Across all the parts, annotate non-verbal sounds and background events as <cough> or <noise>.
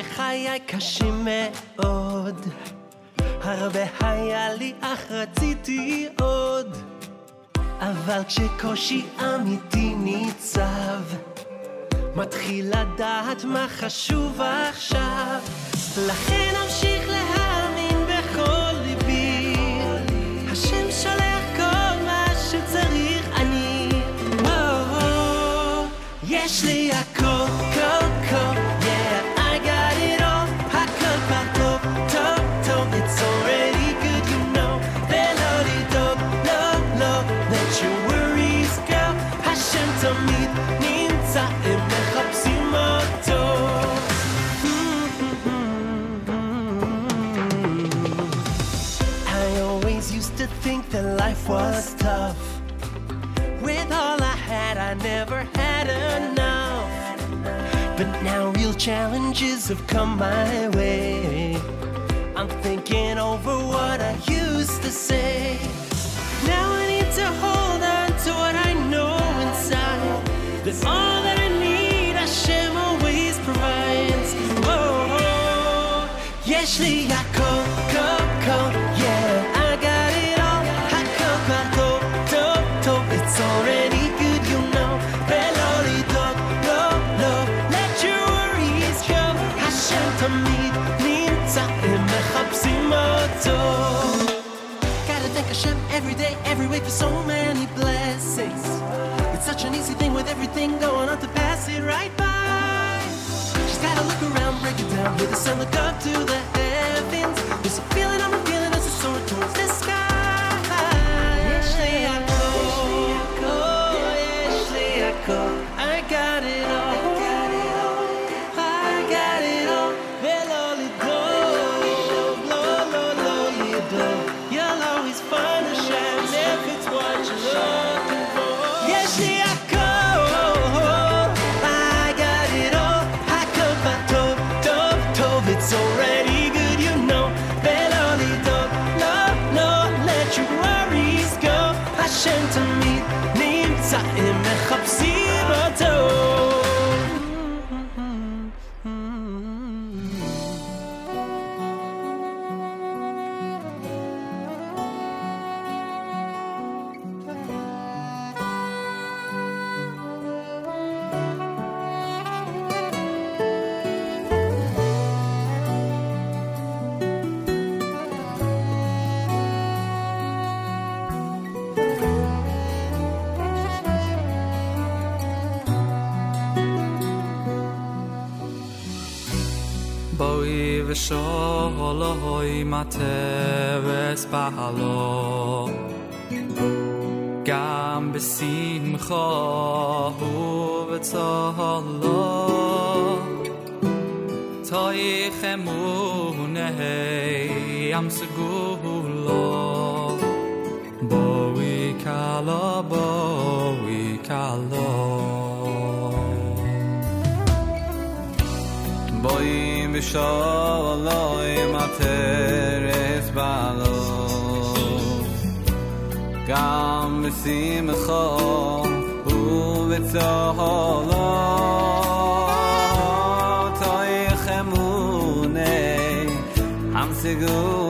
שחיי קשים מאוד. הרבה היה לי אך רציתי עוד. אבל כשקושי אמיתי ניצב מתחיל לדעת מה חשוב עכשיו. לכן אמשיך להאמין בכל ליבי. השם שולח כל מה שצריך אני. יש לי was tough. With all I had, I never had enough. But now real challenges have come my way. I'm thinking over what I used to say. Now I need to hold on to what I know inside. That's all that I need, Hashem always provides. Oh, oh. Jeśli every day, every week for so many blessings. It's such an easy thing with everything going on to pass it right by. Just gotta look around, break it down, hear the sun look up to the heavens. There's a feeling I'm poi materes bahalo gam besim khahu vetzahalo toy khemune am segulo bo we kalo bo we kalo. בואי קלו בואי בשולוי מטרס בעלו גם בשמחו ובצהלו תויך אמוני המסגולו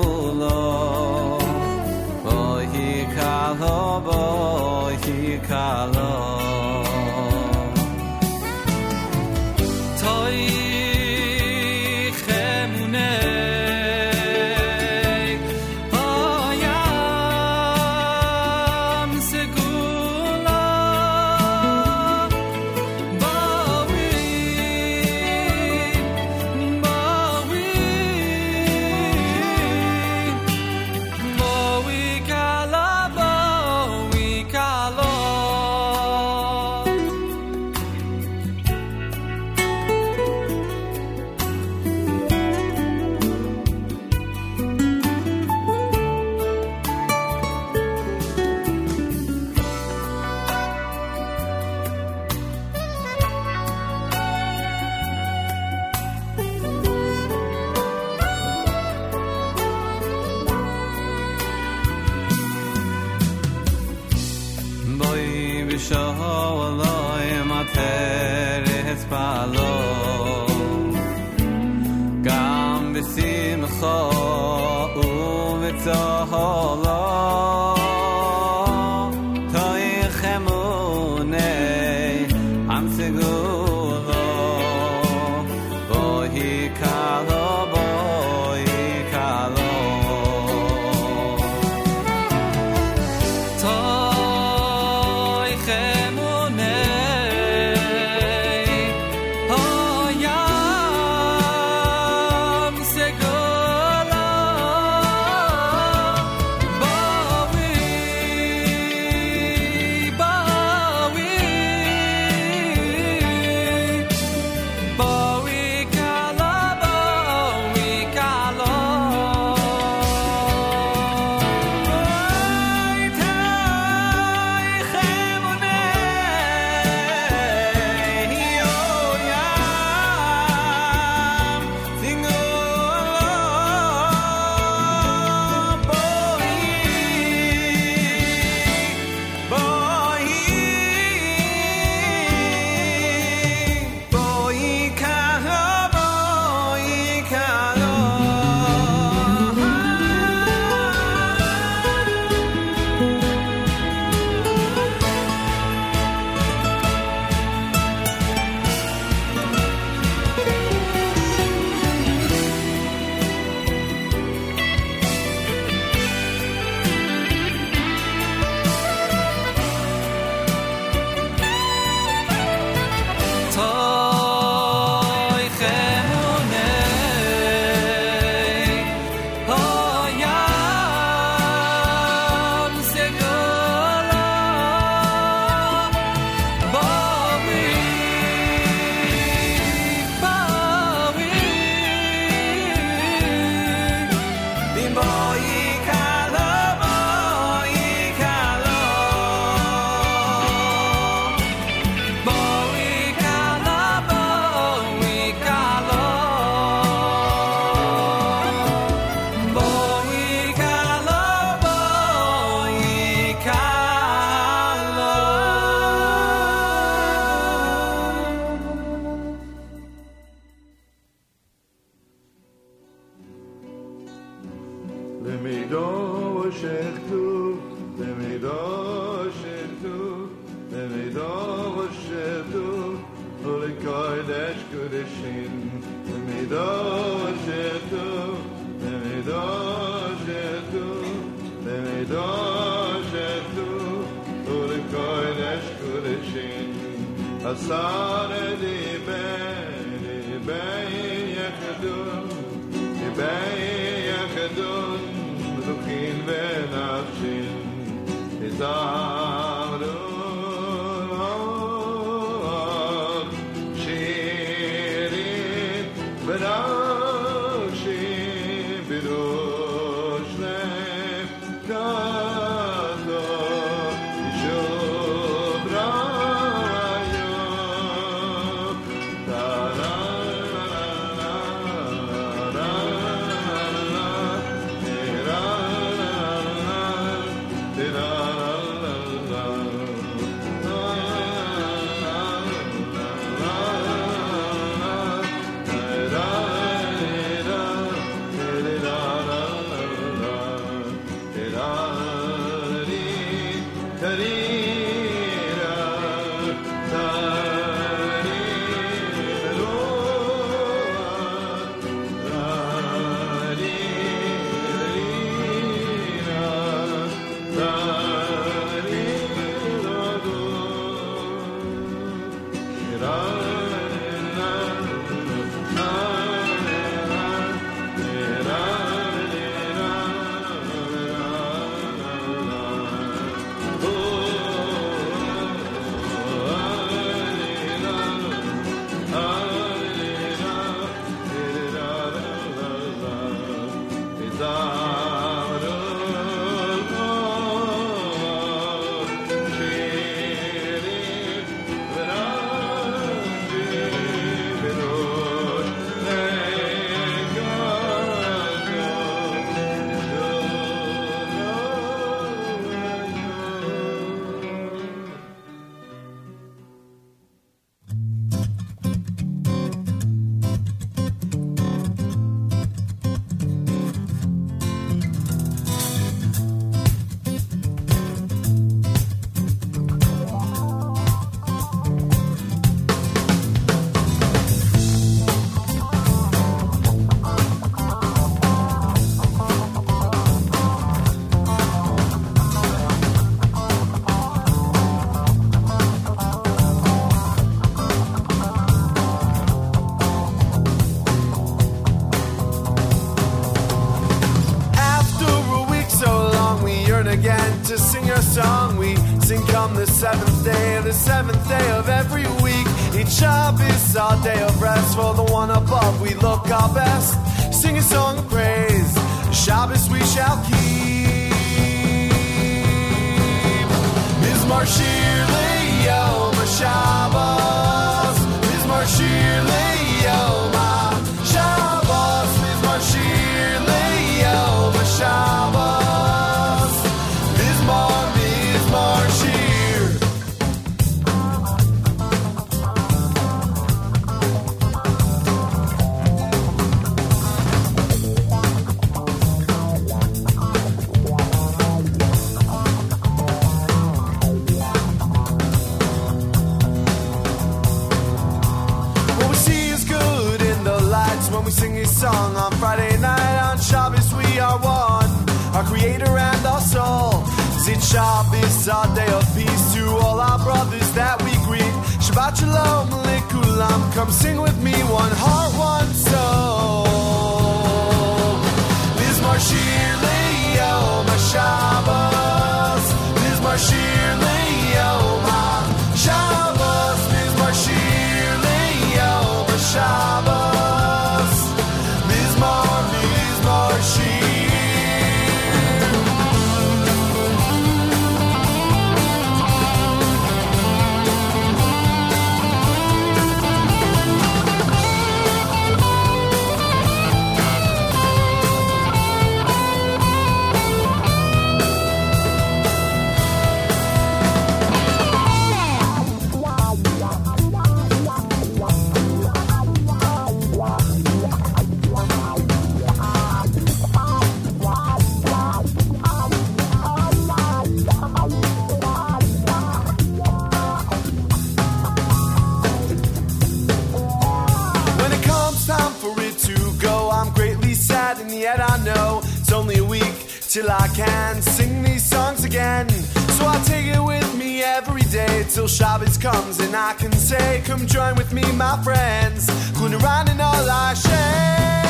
comes and I can say, Come join with me, my friends. Going around in all I share.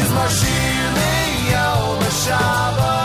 Is my Shilio, oh, my Shabbat.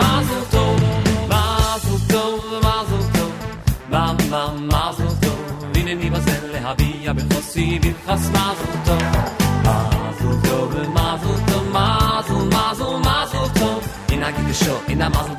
Mazel tov. Mazel tov, mazel tov, mama, mazel tov. Ina mi bazel le havia bil khosi bil khas mazel tov. Mazel tov, mazel tov, mazel, mazel, mazel tov. In a git sho, in a mazel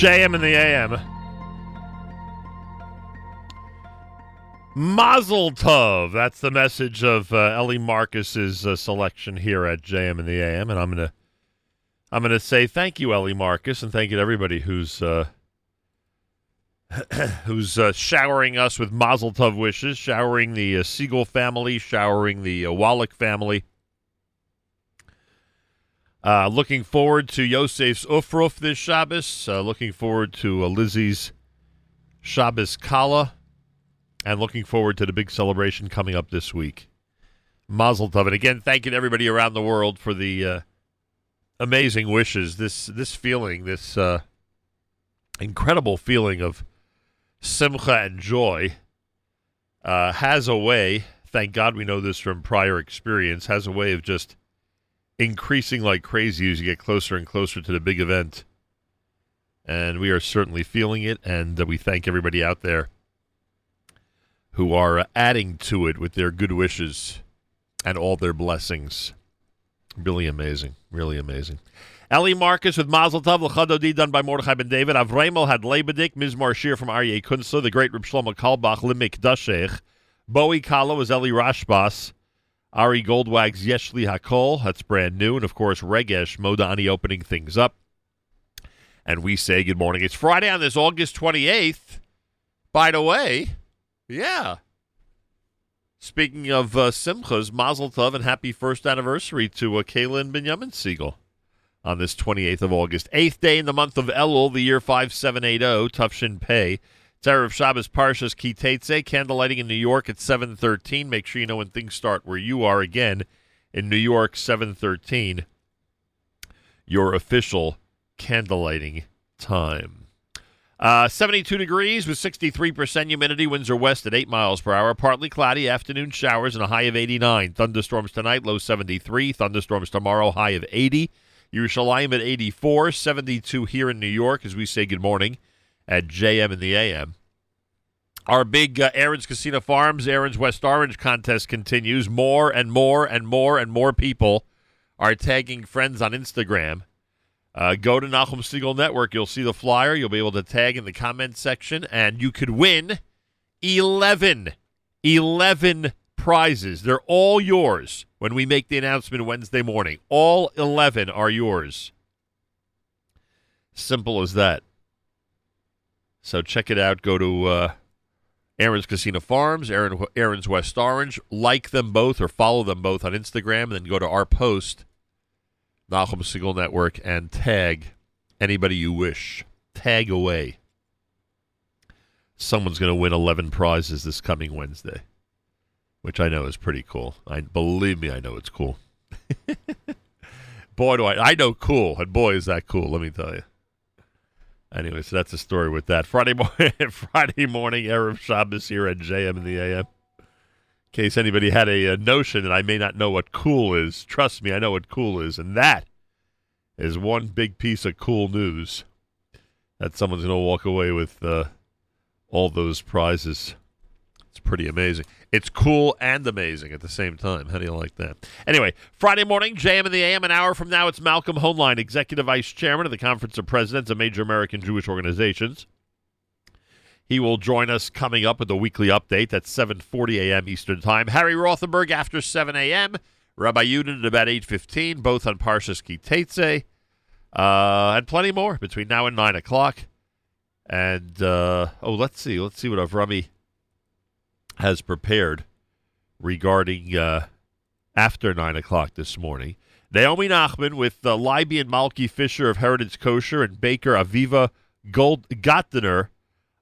JM and the AM. Mazel Tov. That's the message of uh, Ellie Marcus's uh, selection here at JM and the AM, and I'm gonna, I'm gonna say thank you, Ellie Marcus, and thank you to everybody who's uh, <clears throat> who's uh, showering us with Mazel Tov wishes, showering the uh, Segal family, showering the uh, Wallach family. Uh, looking forward to Yosef's Ufruf this Shabbos. Uh, looking forward to uh, Lizzie's Shabbos Kala. And looking forward to the big celebration coming up this week. Mazel Tov. And again, thank you to everybody around the world for the uh, amazing wishes. This this feeling, this uh, incredible feeling of simcha and joy, uh, has a way. Thank God we know this from prior experience. Has a way of just increasing like crazy as you get closer and closer to the big event. And we are certainly feeling it, and we thank everybody out there who are adding to it with their good wishes and all their blessings. Really amazing. Really amazing. Ellie Marcus with Mazel Tov, L'chadodi, done by Mordechai ben David. Avremel had Lebedik, Mizmar Shir from Aryeh Kunstler, the great Reb Shlomo Carlebach, Limik Dashech. Bowie Kala was Eli Rashbas. Ari Goldwag's Yeshli Hakol, that's brand new. And of course, Regesh Modani opening things up. And we say good morning. It's Friday on this August 28th. By the way, yeah. Speaking of uh, Simchas, Mazel Tov and happy first anniversary to uh, Kayla and Benjamin Segal on this 28th of August. Eighth day in the month of Elul, the year 5780, Tufshin Pei. Erev Shabbos Parshas Kitetze, candlelighting in New York at 713. Make sure you know when things start where you are again in New York, 713. Your official candlelighting time. Uh, 72 degrees with 63% humidity. Winds are west at 8 miles per hour. Partly cloudy. Afternoon showers and a high of 89. Thunderstorms tonight, low 73. Thunderstorms tomorrow, high of 80. Yerushalayim at 84. 72 here in New York as we say good morning at JM and the AM. Our big uh, Aron's Kissena Farms, Aron's West Orange contest continues. More and more and more and more people are tagging friends on Instagram. Uh, go to Nachum Segal Network. You'll see the flyer. You'll be able to tag in the comment section, and you could win 11, 11 prizes. They're all yours when we make the announcement Wednesday morning. All 11 are yours. Simple as that. So check it out. Go to uh, Aron's Kissena Farms, Aaron, Aron's West Orange. Like them both or follow them both on Instagram, and then go to our post Nachum Segal Network and tag anybody you wish. Tag away. Someone's going to win 11 prizes this coming Wednesday, which I know is pretty cool. I believe me, I know it's cool. <laughs> boy, do I I know cool, and boy is that cool. Let me tell you. Anyway, so that's the story with that. Friday morning, <laughs> Friday morning, Erev Shabbos here at JM in the AM. In case anybody had a, a notion that I may not know what cool is, trust me, I know what cool is, and that is one big piece of cool news that someone's going to walk away with uh, all those prizes. It's pretty amazing. It's cool and amazing at the same time. How do you like that? Anyway, Friday morning, JM in the AM. An hour from now, it's Malcolm Hoenlein, Executive Vice Chairman of the Conference of Presidents of Major American Jewish Organizations. He will join us coming up with a weekly update at 7.40 a.m. Eastern Time. Harry Rothenberg after 7 a.m. Rabbi Yudin at about 8.15, both on Parshas Kitetse. Uh, and plenty more between now and 9 o'clock. And, uh, oh, let's see. Let's see what Avrami has prepared regarding uh, after 9 o'clock this morning. Naomi Nachman with uh, Libby and Malky Fisher of Heritage Kosher and Baker Aviva Gold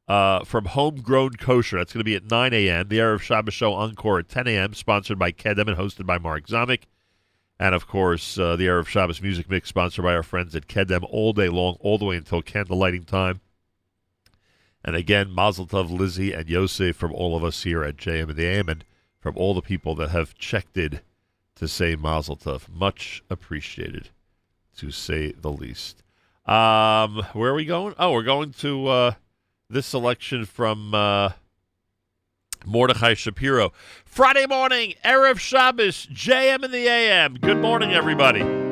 uh, from Homegrown Kosher. That's going to be at 9 a.m. The Erev Shabbos Show Encore at 10 a.m., sponsored by Kedem and hosted by Mark Zamek. And, of course, uh, the Erev Shabbos Music Mix, sponsored by our friends at Kedem all day long, all the way until candle lighting time. And again, Mazel Tov, Lizzie, and Yosef from all of us here at JM and the AM, and from all the people that have checked in to say Mazel Tov. Much appreciated, to say the least. Um, where are we going? Oh, we're going to uh, this selection from uh, Mordechai Shapiro. Friday morning, Erev Shabbos, JM in the AM. Good morning, everybody.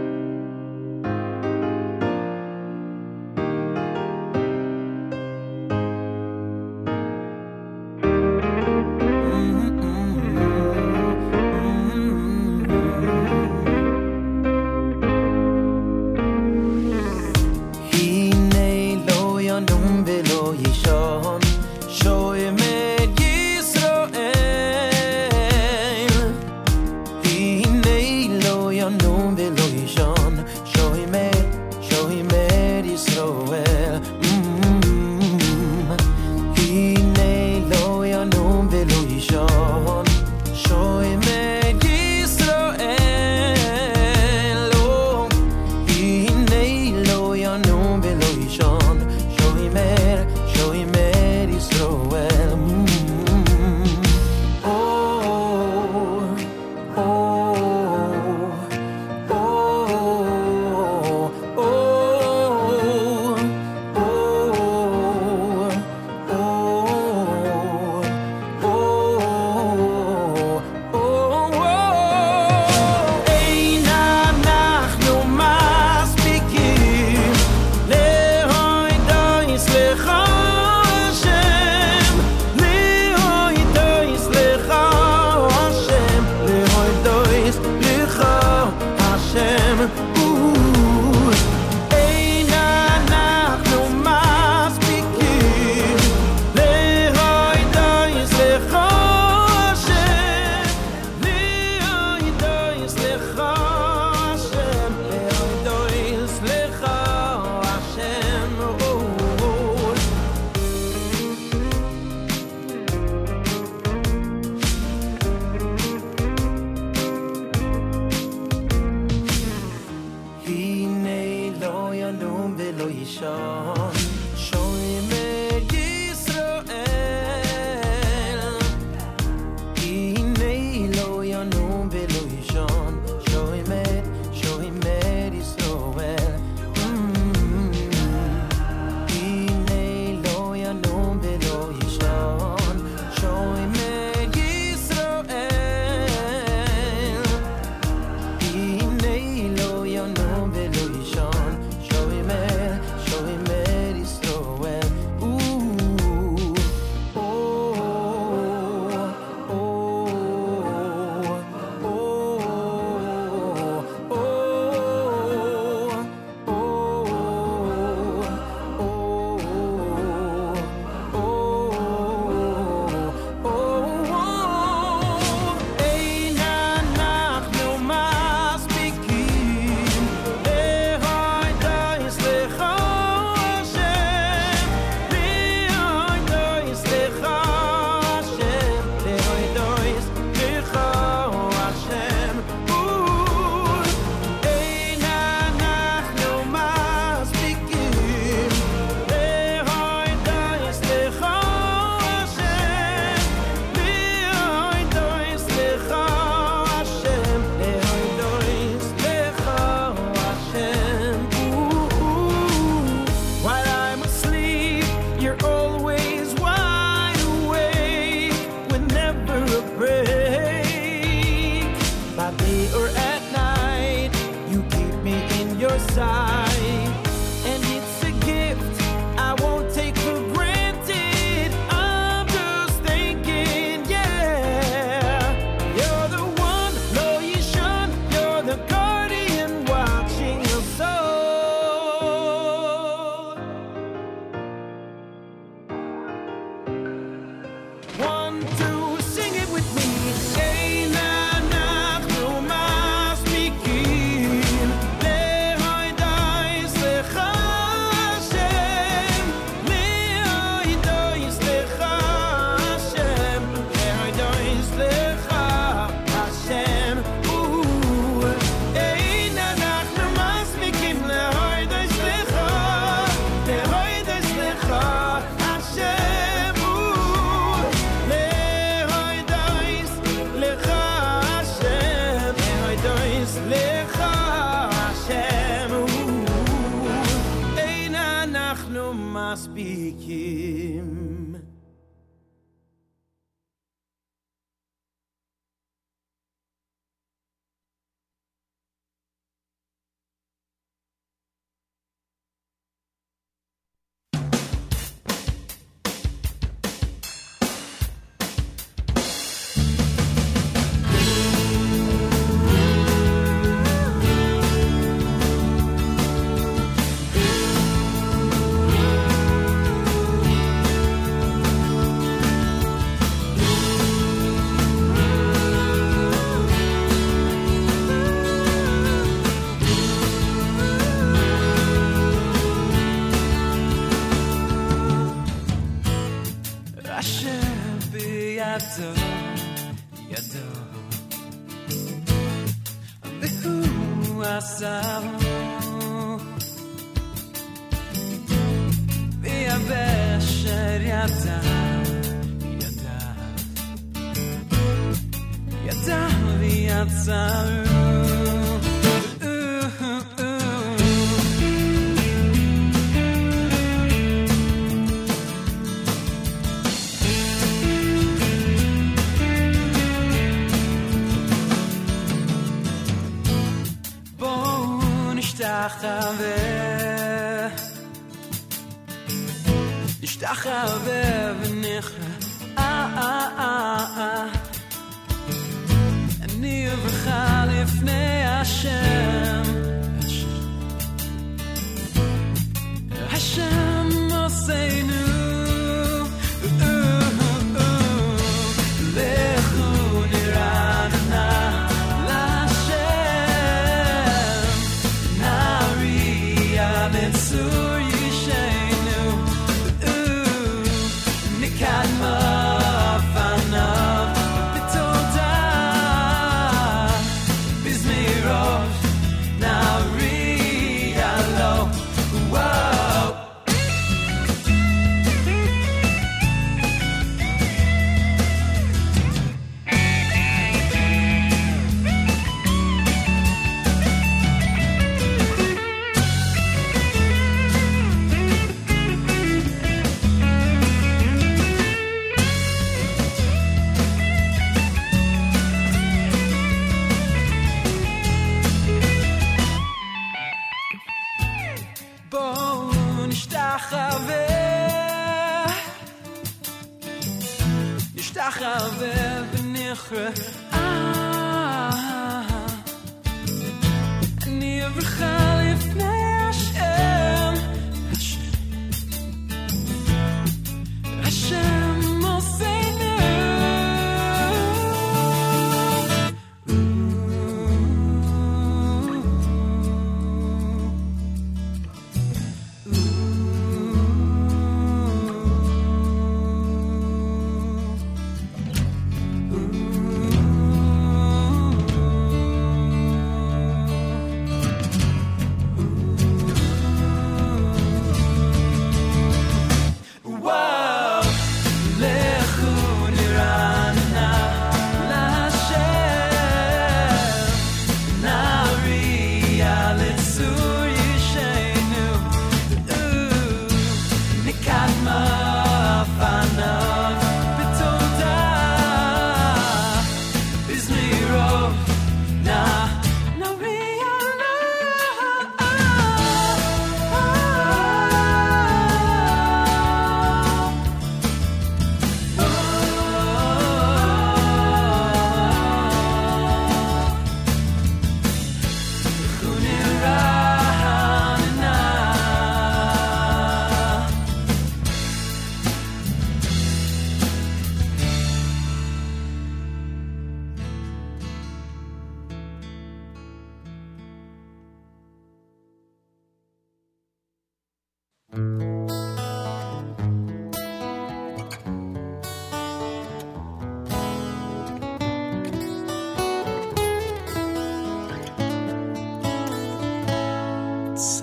saber.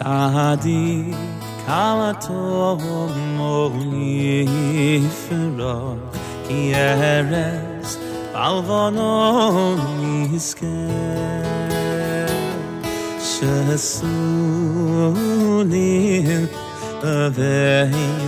a hat di kam at o ohne yefra ki a rest al vono miskel shasulem dav rein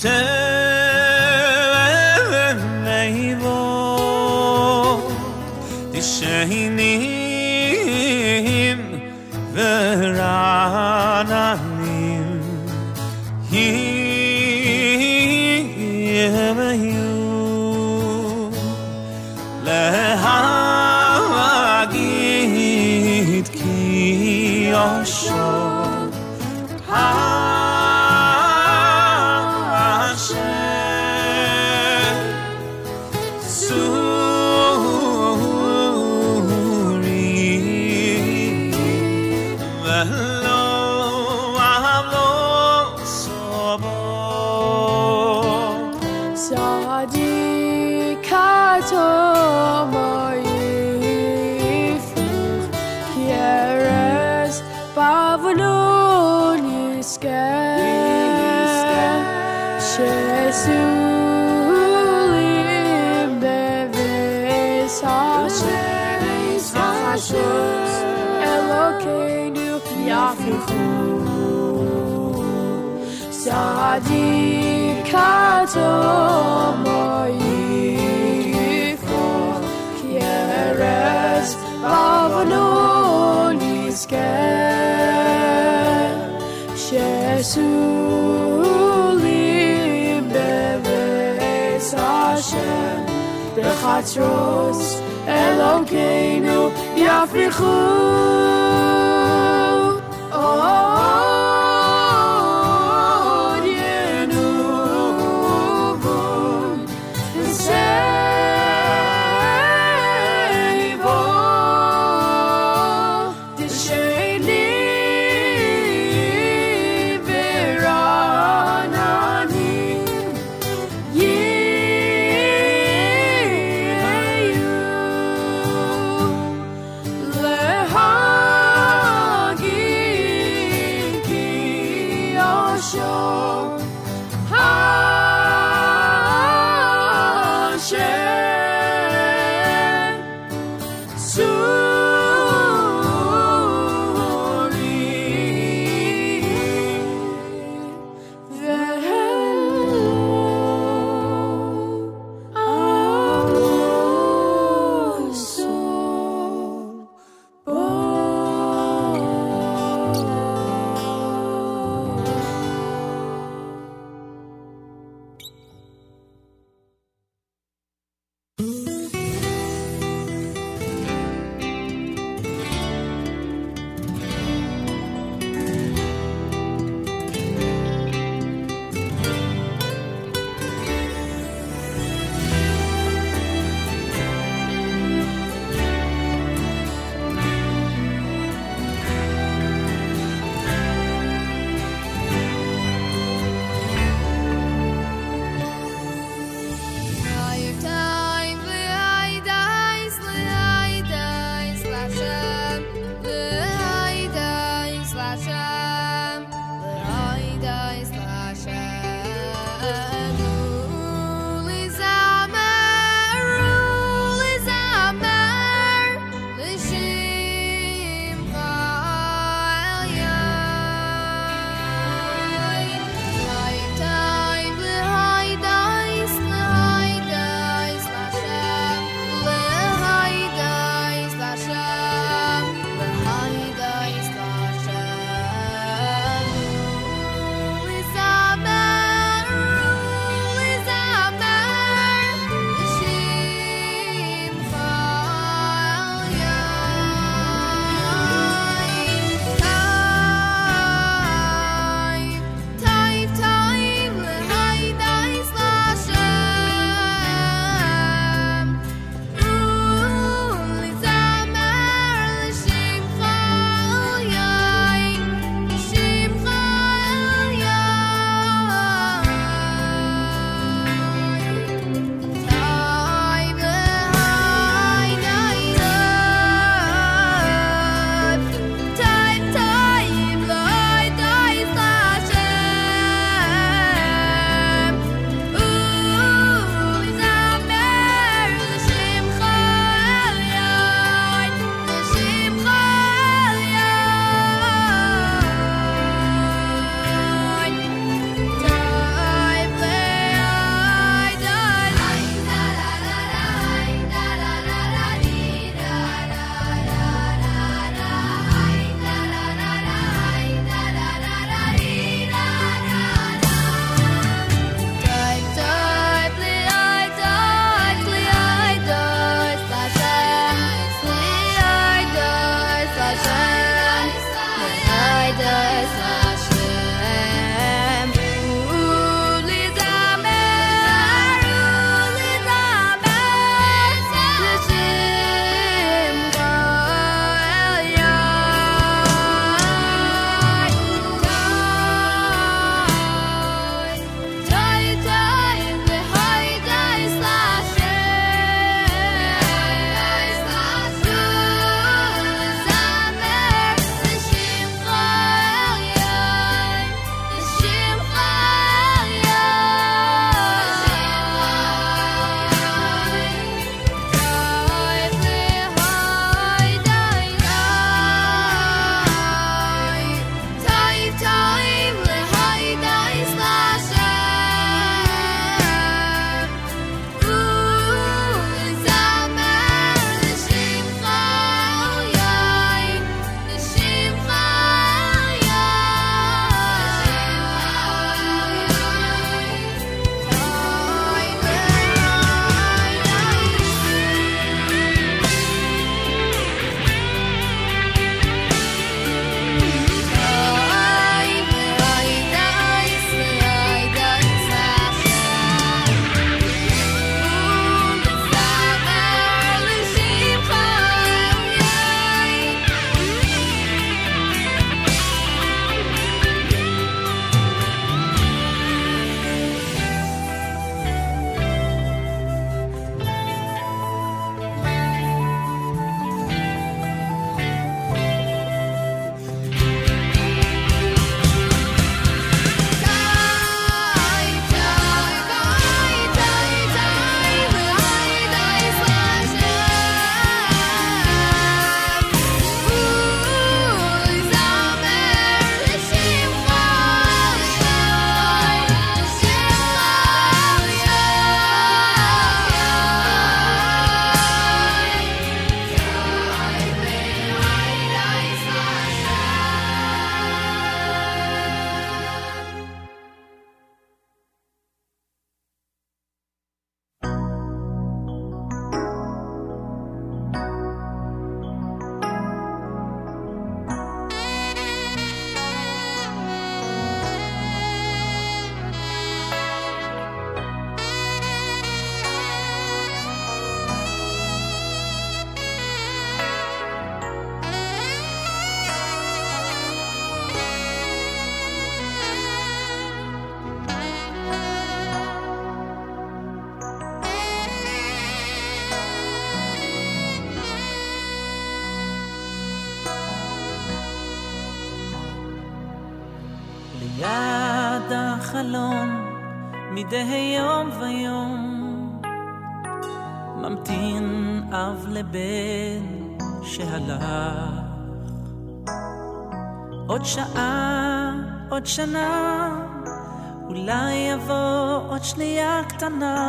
Seven Sadikato moifo Kieres Pavlon Yiske Shesulim Beves Hashem Bechatros Elokeinu Yafrichu מדי יום ויום. ממתין אב לבן שהלך. עוד שעה, עוד שנה, אולי יבוא עוד שנייה קטנה.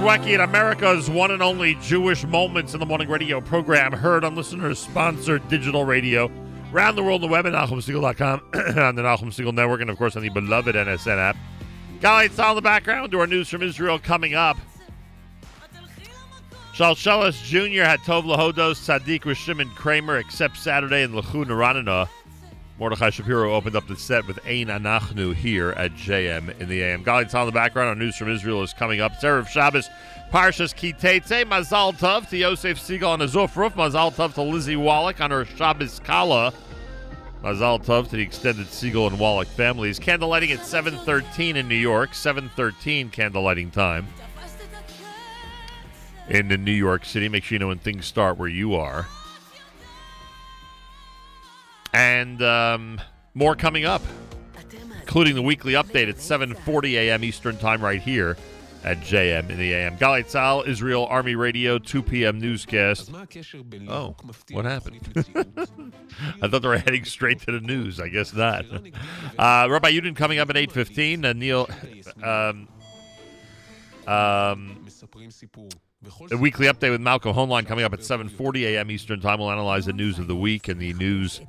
With Shweki at America's one and only Jewish Moments in the Morning radio program, heard on listeners sponsored digital radio around the world on the web at NachumSegal.com, on <clears throat> the Nachum Segal Network, and of course on the beloved NSN app. Lights on in the background to our news from Israel coming up. Shalshelis Jr. had Tov Lahodos, Sadiq Rishim, and Kramer except Saturday in Lachun Naranana. Mordechai Shapiro opened up the set with Ein Anachnu here at JM in the AM. Lights on the background. Our news from Israel is coming up. Of Shabbos, Parshas Kitetse, Mazal Tov to Yosef Segal on a Zofruf, Mazal Tov to Lizzie Wallach on her Shabbos Kala. Mazal Tov to the extended Segal and Wallach families. Candlelighting at 7.13 in New York. 7.13 candlelighting time in the New York City. Make sure you know when things start where you are. And um, more coming up, including the weekly update at 7.40 a.m. Eastern Time right here at JM in the AM. Galei Tzal, Israel Army Radio, 2 p.m. newscast. Oh, what happened? <laughs> I thought they were heading straight to the news. I guess not. Uh, Rabbi Yudin coming up at 8.15. Uh, Neil, um, um, the weekly update with Malcolm Hoenlein coming up at 7.40 a.m. Eastern Time. We'll analyze the news of the week and the news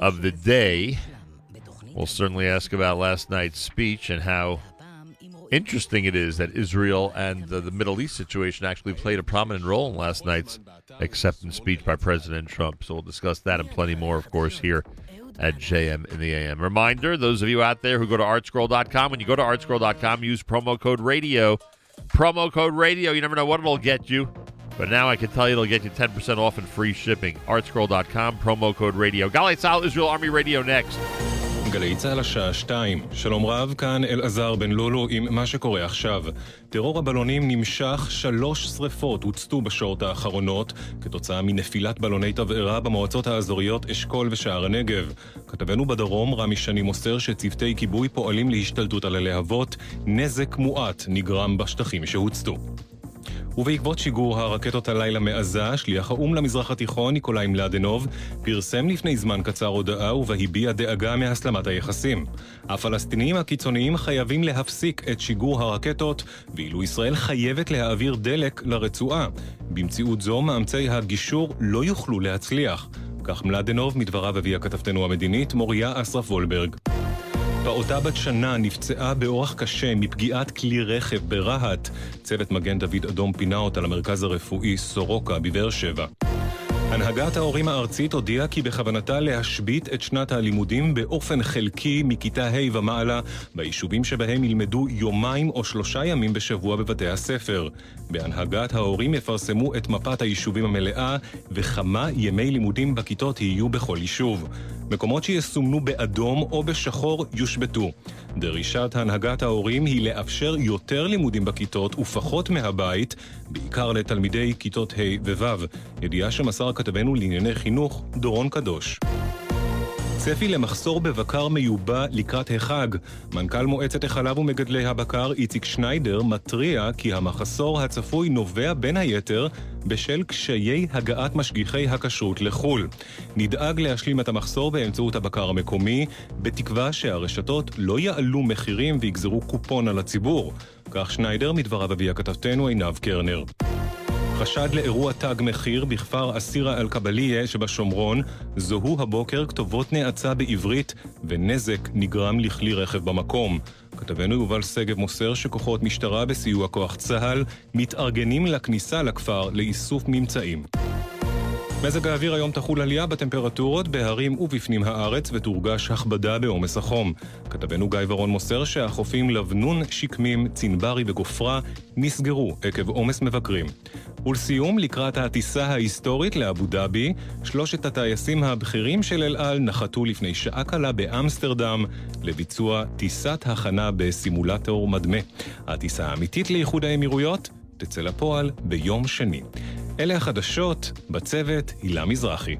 of the day. We'll certainly ask about last night's speech and how interesting it is that Israel and the, the Middle East situation actually played a prominent role in last night's acceptance speech by President Trump. So we'll discuss that and plenty more, of course, here at JM in the AM. Reminder, those of you out there who go to artscroll.com, when you go to artscroll.com, use promo code radio. Promo code radio. You never know what it'll get you. But now I can tell you it'll get you 10% off and free shipping. Artscroll.com, promo code radio. Galei Tzal, Israel Army Radio next. גלי צה"ל השעה שתיים. שלום רב, כאן אלעזר בן לולו עם מה שקורה עכשיו. טרור הבלונים נמשך, שלוש שרפות הוצתו בשעות האחרונות כתוצאה מנפילת בלוני תבערה במועצות האזוריות אשכול ושער הנגב. כתבנו בדרום, רמי שני מוסר שצוותי כיבוי פועלים להשתלטות על הלהבות, נזק מועט נגרם בשטחים שהוצתו. ובעקבות שיגור הרקטות הלילה מעזה, שליח האו"ם למזרח התיכון, ניקולאי מלדנוב, פרסם לפני זמן קצר הודעה ובה הביע דאגה מהסלמת היחסים. הפלסטינים הקיצוניים חייבים להפסיק את שיגור הרקטות, ואילו ישראל חייבת להעביר דלק לרצועה. במציאות זו, מאמצי הגישור לא יוכלו להצליח. כך מלדנוב מדבריו הביאה כתבתנו המדינית, מוריה אסרף וולברג. פעוטה בת שנה נפצעה באורח קשה מפגיעת כלי רכב ברהט. צוות מגן דוד אדום פינה אותה למרכז הרפואי סורוקה בבאר שבע. הנהגת ההורים הארצית הודיעה כי בכוונתה להשבית את שנת הלימודים באופן חלקי מכיתה ה' ומעלה ביישובים שבהם ילמדו יומיים או שלושה ימים בשבוע בבתי הספר. בהנהגת ההורים יפרסמו את מפת היישובים המלאה וכמה ימי לימודים בכיתות יהיו בכל יישוב. מקומות שיסומנו באדום או בשחור יושבתו. דרישת הנהגת ההורים היא לאפשר יותר לימודים בכיתות ופחות מהבית, בעיקר לתלמידי כיתות ה' וו'. ידיעה שמסר כתבנו לענייני חינוך, דורון קדוש. צפי למחסור בבקר מיובא לקראת החג. מנכ"ל מועצת החלב ומגדלי הבקר איציק שניידר מתריע כי המחסור הצפוי נובע בין היתר בשל קשיי הגעת משגיחי הכשרות לחו"ל. נדאג להשלים את המחסור באמצעות הבקר המקומי, בתקווה שהרשתות לא יעלו מחירים ויגזרו קופון על הציבור. כך שניידר מדבריו הביאה כתבתנו עינב קרנר. חשד לאירוע תג מחיר בכפר אסירה אל-קבליה שבשומרון, זוהו הבוקר כתובות נאצה בעברית ונזק נגרם לכלי רכב במקום. כתבנו יובל שגב מוסר שכוחות משטרה בסיוע כוח צה"ל מתארגנים לכניסה לכפר לאיסוף ממצאים. מזג האוויר היום תחול עלייה בטמפרטורות בהרים ובפנים הארץ ותורגש הכבדה בעומס החום. כתבנו גיא ורון מוסר שהחופים לבנון, שקמים, צנברי וגופרה נסגרו עקב עומס מבקרים. ולסיום, לקראת הטיסה ההיסטורית לאבו דאבי, שלושת הטייסים הבכירים של אל על נחתו לפני שעה קלה באמסטרדם לביצוע טיסת הכנה בסימולטור מדמה. הטיסה האמיתית לאיחוד האמירויות תצא לפועל ביום שני. אלה החדשות, בצוות הילה מזרחי.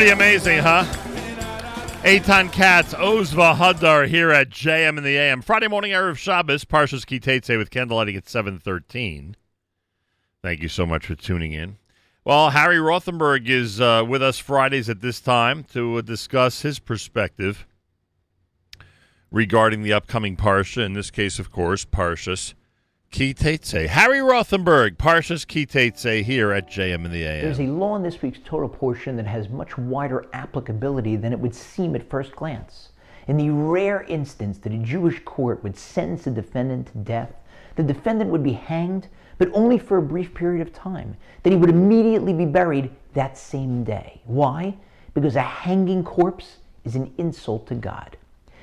Pretty amazing, huh? Eitan Katz, Ozva Hadar here at JM in the AM. Friday morning, Erev Shabbos, Parshas Kitetse with candlelighting at 713. Thank you so much for tuning in. Well, Harry Rothenberg is uh, with us Fridays at this time to uh, discuss his perspective regarding the upcoming Parsha, in this case, of course, Parshas Kitetse. Harry Rothenberg, Parshas Kitetse here at JM in the AM. There's a law in this week's Torah portion that has much wider applicability than it would seem at first glance. In the rare instance that a Jewish court would sentence a defendant to death, the defendant would be hanged, but only for a brief period of time. Then he would immediately be buried that same day. Why? Because a hanging corpse is an insult to God.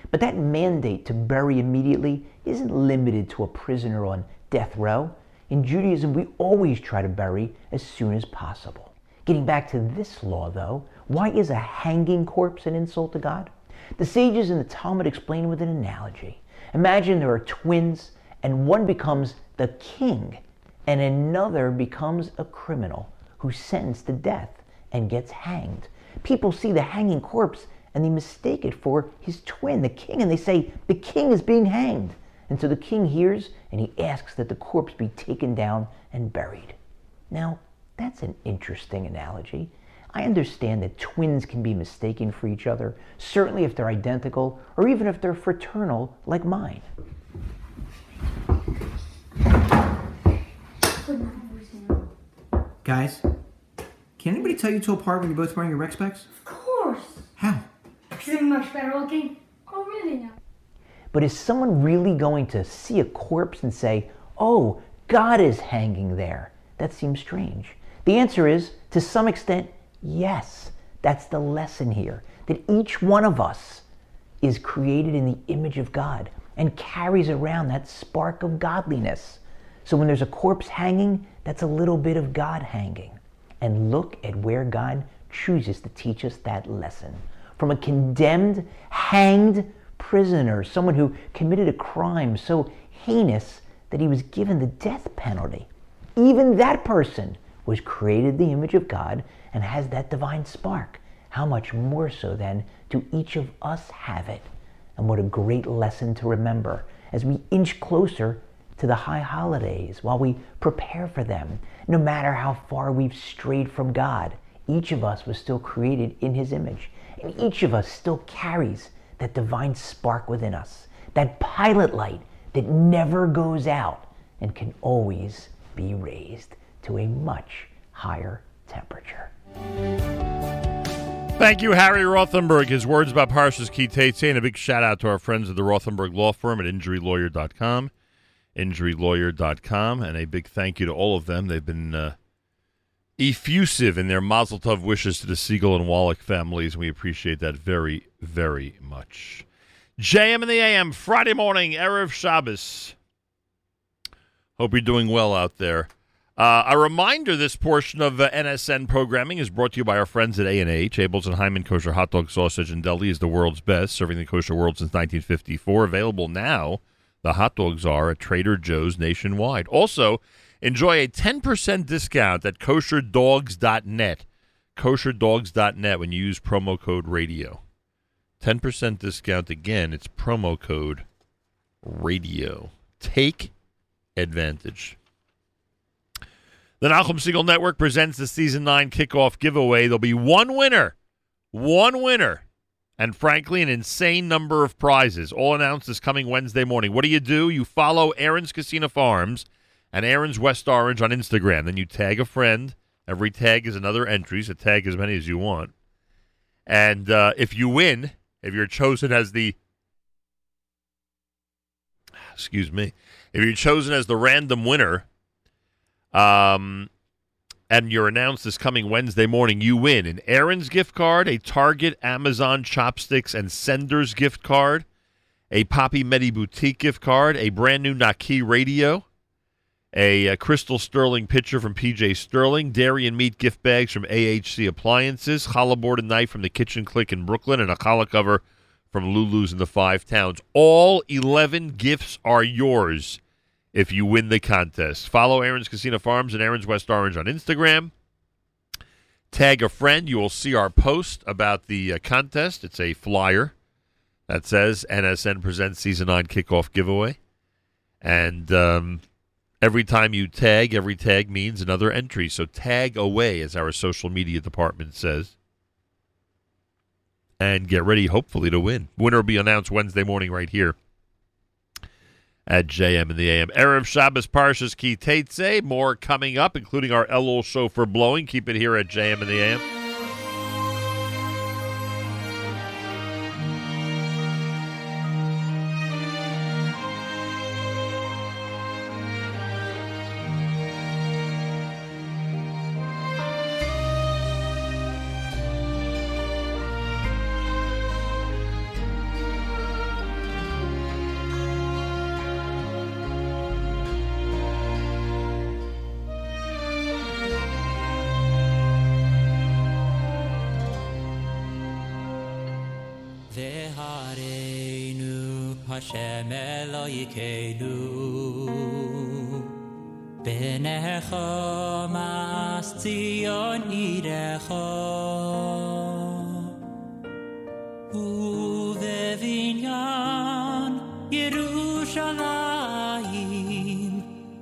But that mandate to bury immediately isn't limited to a prisoner on death row. In Judaism, we always try to bury as soon as possible. Getting back to this law, though, why is a hanging corpse an insult to God? The sages in the Talmud explain with an analogy. Imagine there are twins, and one becomes the king, and another becomes a criminal who's sentenced to death and gets hanged. People see the hanging corpse and they mistake it for his twin, the king, and they say, The king is being hanged. And so the king hears and he asks that the corpse be taken down and buried. Now, that's an interesting analogy. I understand that twins can be mistaken for each other, certainly if they're identical or even if they're fraternal like mine. Guys, can anybody tell you two apart when you're both wearing your rec specs? Of course. How? Because they're much better looking. Oh, really now? But is someone really going to see a corpse and say, oh, God is hanging there? That seems strange. The answer is, to some extent, yes. That's the lesson here. That each one of us is created in the image of God and carries around that spark of godliness. So when there's a corpse hanging, that's a little bit of God hanging. And look at where God chooses to teach us that lesson. From a condemned, hanged prisoner, someone who committed a crime so heinous that he was given the death penalty. Even that person was created the image of God and has that divine spark. How much more so then do each of us have it? And what a great lesson to remember as we inch closer to the high holidays while we prepare for them. No matter how far we've strayed from God, each of us was still created in His image. And each of us still carries that divine spark within us, that pilot light that never goes out and can always be raised to a much higher temperature. Thank you, Harry Rothenberg. His words about Parshas Kitetse, and a big shout out to our friends at the Rothenberg Law Firm at InjuryLawyer.com, InjuryLawyer.com, and a big thank you to all of them. They've been uh, effusive in their Mazel Tov wishes to the Segal and Wallach families, we appreciate that very, very much. JM in the AM, Friday morning, Erev Shabbos. Hope you're doing well out there. Uh, a reminder: this portion of uh, NSN programming is brought to you by our friends at A and H. Abeles and Heymann Kosher Hot Dog Sausage and Deli is the world's best, serving the kosher world since 1954. Available now, the hot dogs are at Trader Joe's nationwide. Also, enjoy a 10% discount at kosherdogs.net. Kosherdogs.net when you use promo code radio. 10% discount again. It's promo code radio. Take advantage. The Nachum Segal Network presents the season nine kickoff giveaway. There'll be one winner, one winner, and frankly, an insane number of prizes. All announced this coming Wednesday morning. What do you do? You follow Aron's Kissena Farms and Aron's West Orange on Instagram. Then you tag a friend. Every tag is another entry, so tag as many as you want. And uh, if you win, if you're chosen as the excuse me, if you're chosen as the random winner, um, and you're announced this coming Wednesday morning, you win an Aron's gift card, a Target, Amazon chopsticks, and Senders gift card, a Poppy Medi Boutique gift card, a brand new Naki radio, a, a, Crystal Sterling pitcher from PJ Sterling, dairy and meat gift bags from AHC Appliances, challah board and knife from the Kitchen Click in Brooklyn, and a collar cover from Lulu's in the Five Towns. All 11 gifts are yours if you win the contest. Follow Aron's Kissena Farms and Aron's West Orange on Instagram. Tag a friend. You will see our post about the uh, contest. It's a flyer that says NSN presents season Nine kickoff giveaway. And um, Every time you tag, every tag means another entry. So tag away, as our social media department says. And get ready, hopefully, to win. Winner will be announced Wednesday morning right here at JM in the AM. Erev Shabbos Parshas Ki More coming up, including our LOL show for blowing. Keep it here at JM in the AM.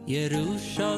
Jerusalem.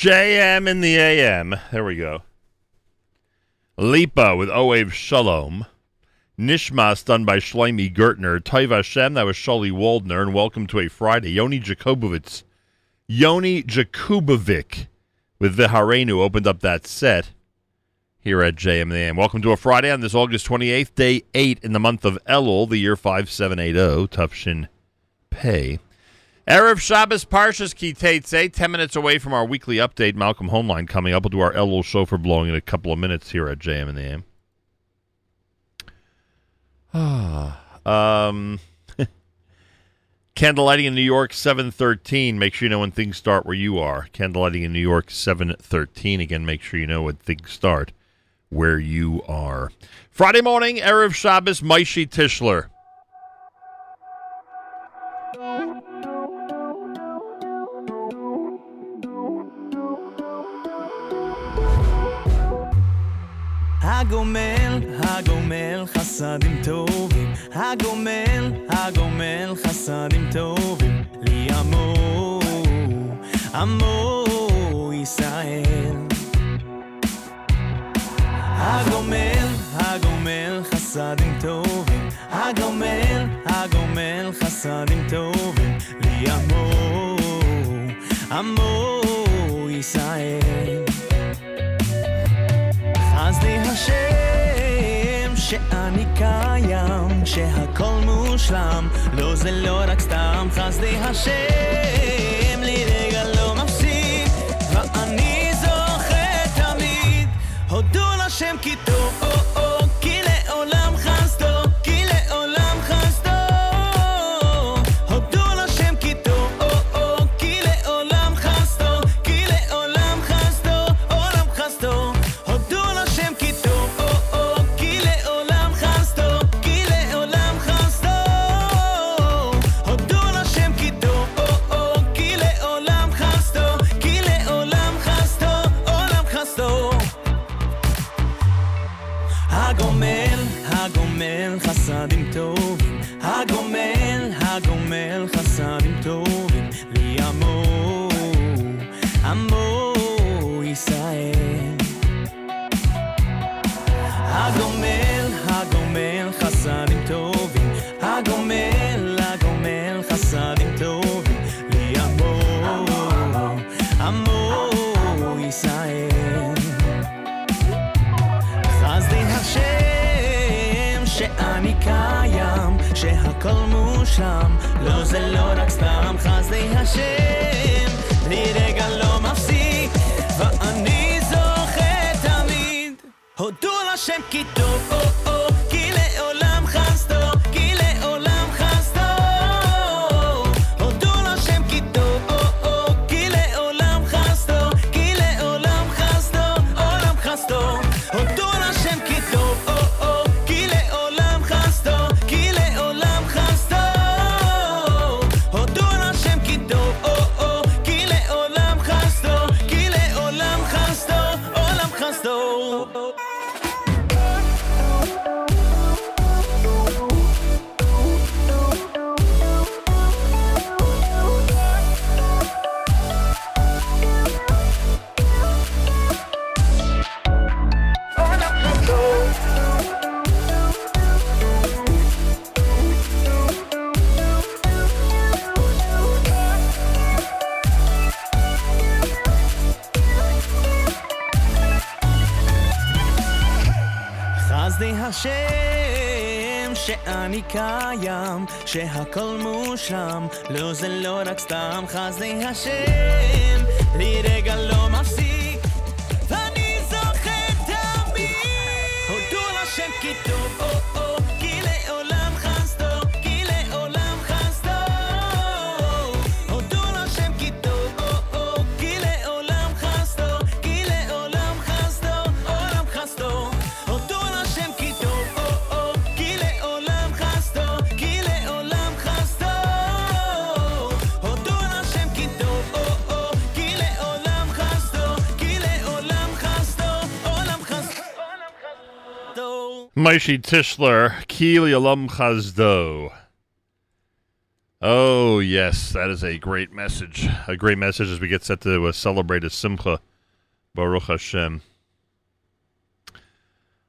JM in the AM. There we go. Lipa with Oav Shalom. Nishmas done by Shloimi Gertner. Toiv Hashem, that was Sholi Waldner, and welcome to a Friday. Yoni Jakubowicz. Yoni Jakubovic with Viharenu opened up that set here at JM in the AM. Welcome to a Friday on this August 28th, day 8 in the month of Elul, the year 5780, Tufshin Pei. Erev Shabbos Parshas Ki Teitze, 10 minutes away from our weekly update. Malcolm Hoenlein coming up. We'll do our Elul Shofar blowing in a couple of minutes here at JM in the AM. Ah, um, <laughs> candlelighting in New York, 713. Make sure you know when things start where you are. Candlelighting in New York, 713. Again, make sure you know when things start where you are. Friday morning, Erev Shabbos, Maishi Tischler. הגומל, הגומל חסדים טובים, הגומל, הגומל חסדים טובים, לי עמו, עמו ישראל. הגומל, הגומל חסדים טובים, הגומל, הגומל חסדים טובים, לי עמו, עמו ישראל. השם שאני קיים, שהכל מושלם, לא זה לא רק סתם חסדי השם, לי רגע לא מפסיק, ואני זוכר תמיד, הודו לשם כי טוב, מושלם, לא זה לא רק סתם חסדי השם, לי רגע לא מפסיק, ואני זוכר תמיד, הודו לשם כי טוב, השם שאני קיים, שהכל מושלם, לא זה לא רק סתם חסדי השם, לי רגע לא מפסיק, Maishi Tischler, Kili Alum Chazdo. Oh, yes, that is a great message. A great message as we get set to uh, celebrate a Simcha. Baruch Hashem.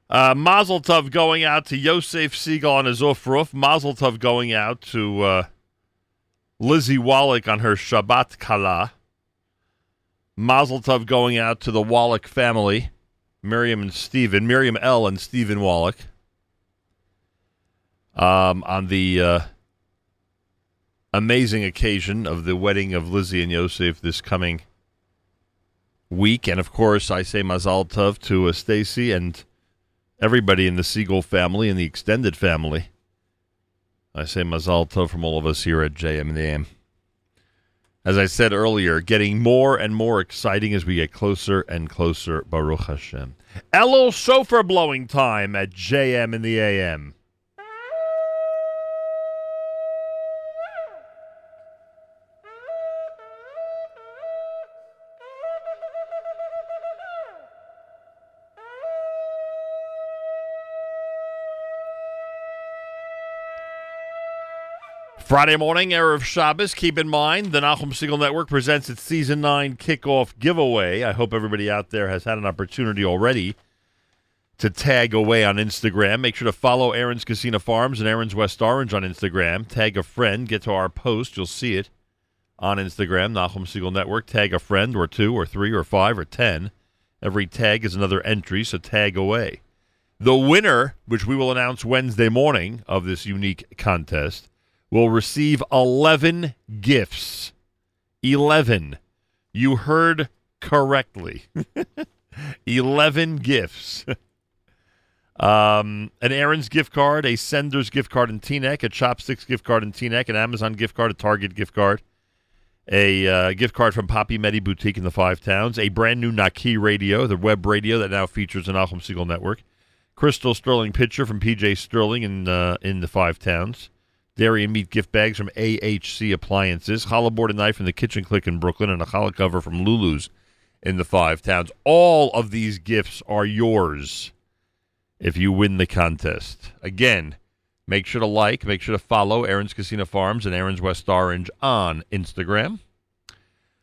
Uh, Mazel Tov going out to Yosef Segal on his Ufruf. Mazel Tov going out to uh, Lizzie Wallach on her Shabbat Kala. Mazel Tov going out to the Wallach family. Miriam and Stephen, Miriam L. and Stephen Wallach, um, on the uh, amazing occasion of the wedding of Lizzie and Yosef this coming week. And of course, I say Mazal Tov to uh, Stacy and everybody in the Segal family and the extended family. I say Mazal Tov from all of us here at JM and the AM. As I said earlier, getting more and more exciting as we get closer and closer, Baruch Hashem. Elul shofar blowing time at JM in the AM. Friday morning, Erev Shabbos. Keep in mind, the Nachum Segal Network presents its Season 9 kickoff giveaway. I hope everybody out there has had an opportunity already to tag away on Instagram. Make sure to follow Aron's Kissena Farms and Aron's West Orange on Instagram. Tag a friend. Get to our post. You'll see it on Instagram, Nachum Segal Network. Tag a friend or two or three or five or ten. Every tag is another entry, so tag away. The winner, which we will announce Wednesday morning of this unique contest, will receive 11 gifts. 11. You heard correctly. <laughs> 11 gifts. um, an Aron's gift card, a Sender's gift card in Teaneck, a Chopsticks gift card in Teaneck, an Amazon gift card, a Target gift card, a uh, gift card from Poppy Medi Boutique in the Five Towns, a brand new Naki radio, the web radio that now features an Nachum Segal Network, Crystal Sterling pitcher from PJ Sterling in uh, in the Five Towns, dairy and meat gift bags from AHC Appliances, challah and knife from the Kitchen Click in Brooklyn, and a challah cover from Lulu's in the Five Towns. All of these gifts are yours if you win the contest. Again, make sure to like, make sure to follow Aron's Kissena Farms and Aron's West Orange on Instagram.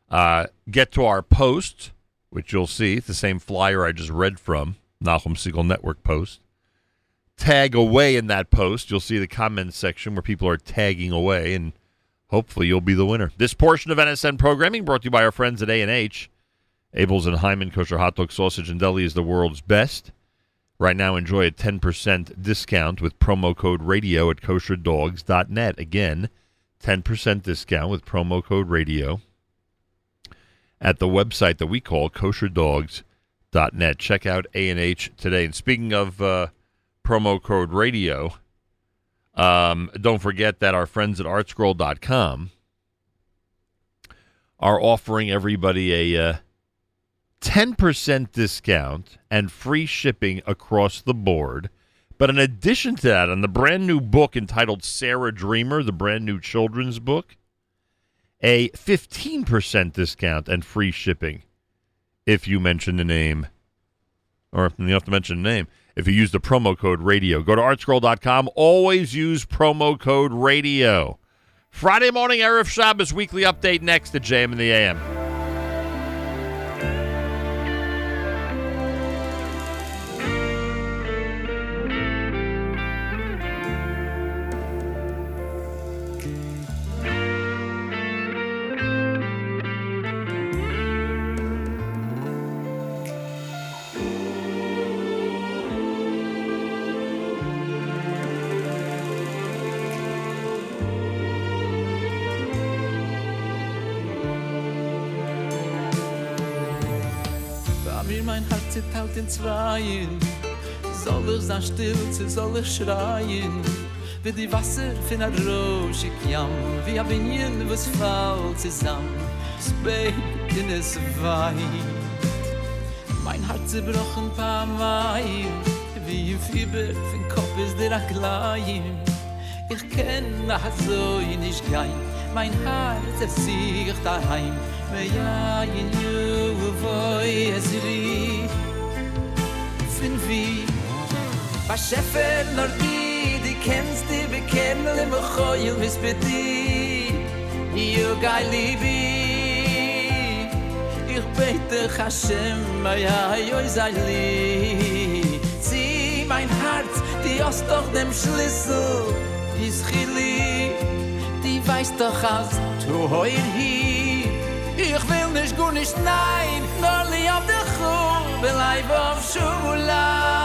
Uh, get to our post, which you'll see. It's the same flyer I just read from, Nachum Segal Network post. Tag away in that post. You'll see the comments section where people are tagging away, and hopefully you'll be the winner. This portion of NSN programming brought to you by our friends at A&H. Abeles and Heymann Kosher Hot Dog Sausage and Deli is the world's best. Right now, enjoy a 10% discount with promo code radio at kosherdogs.net. Again, 10% discount with promo code radio at the website that we call kosherdogs.net. Check out A&H today. And speaking of uh, promo code radio, um, don't forget that our friends at artscroll.com are offering everybody a uh, 10% discount and free shipping across the board. But in addition to that, on the brand new book entitled Sarah Dreamer, the brand new children's book, a 15% discount and free shipping if you mention the name. Or you have to mention the name. If you use the promo code radio, go to artscroll.com. Always use promo code radio. Friday morning, Erev Shabbos weekly update next to JM in the AM. Zweien Soll ich sein still, zu soll ich schreien? Wie die Wasser von der Roschig Jam Wie ein Binien, was fällt zusammen Es bebt in es weint Mein Herz zerbrochen paar Mal Wie im Fieber, von Kopf ist der Aklein Ich kenn nach so nicht gein Mein Herz ist sich daheim. Me ja in you voi es ri Fin vi Ba Scheffer nor di Di kennst di bekennel im Choyel mis beti You gai libi Ich bete Hashem Ma ja yoi sei li Zieh mein Herz Die hast doch dem Schlüssel. Is chili Die weiß doch als Du heuer hier. Ich will nicht gut nicht nein Nur li bin life of shula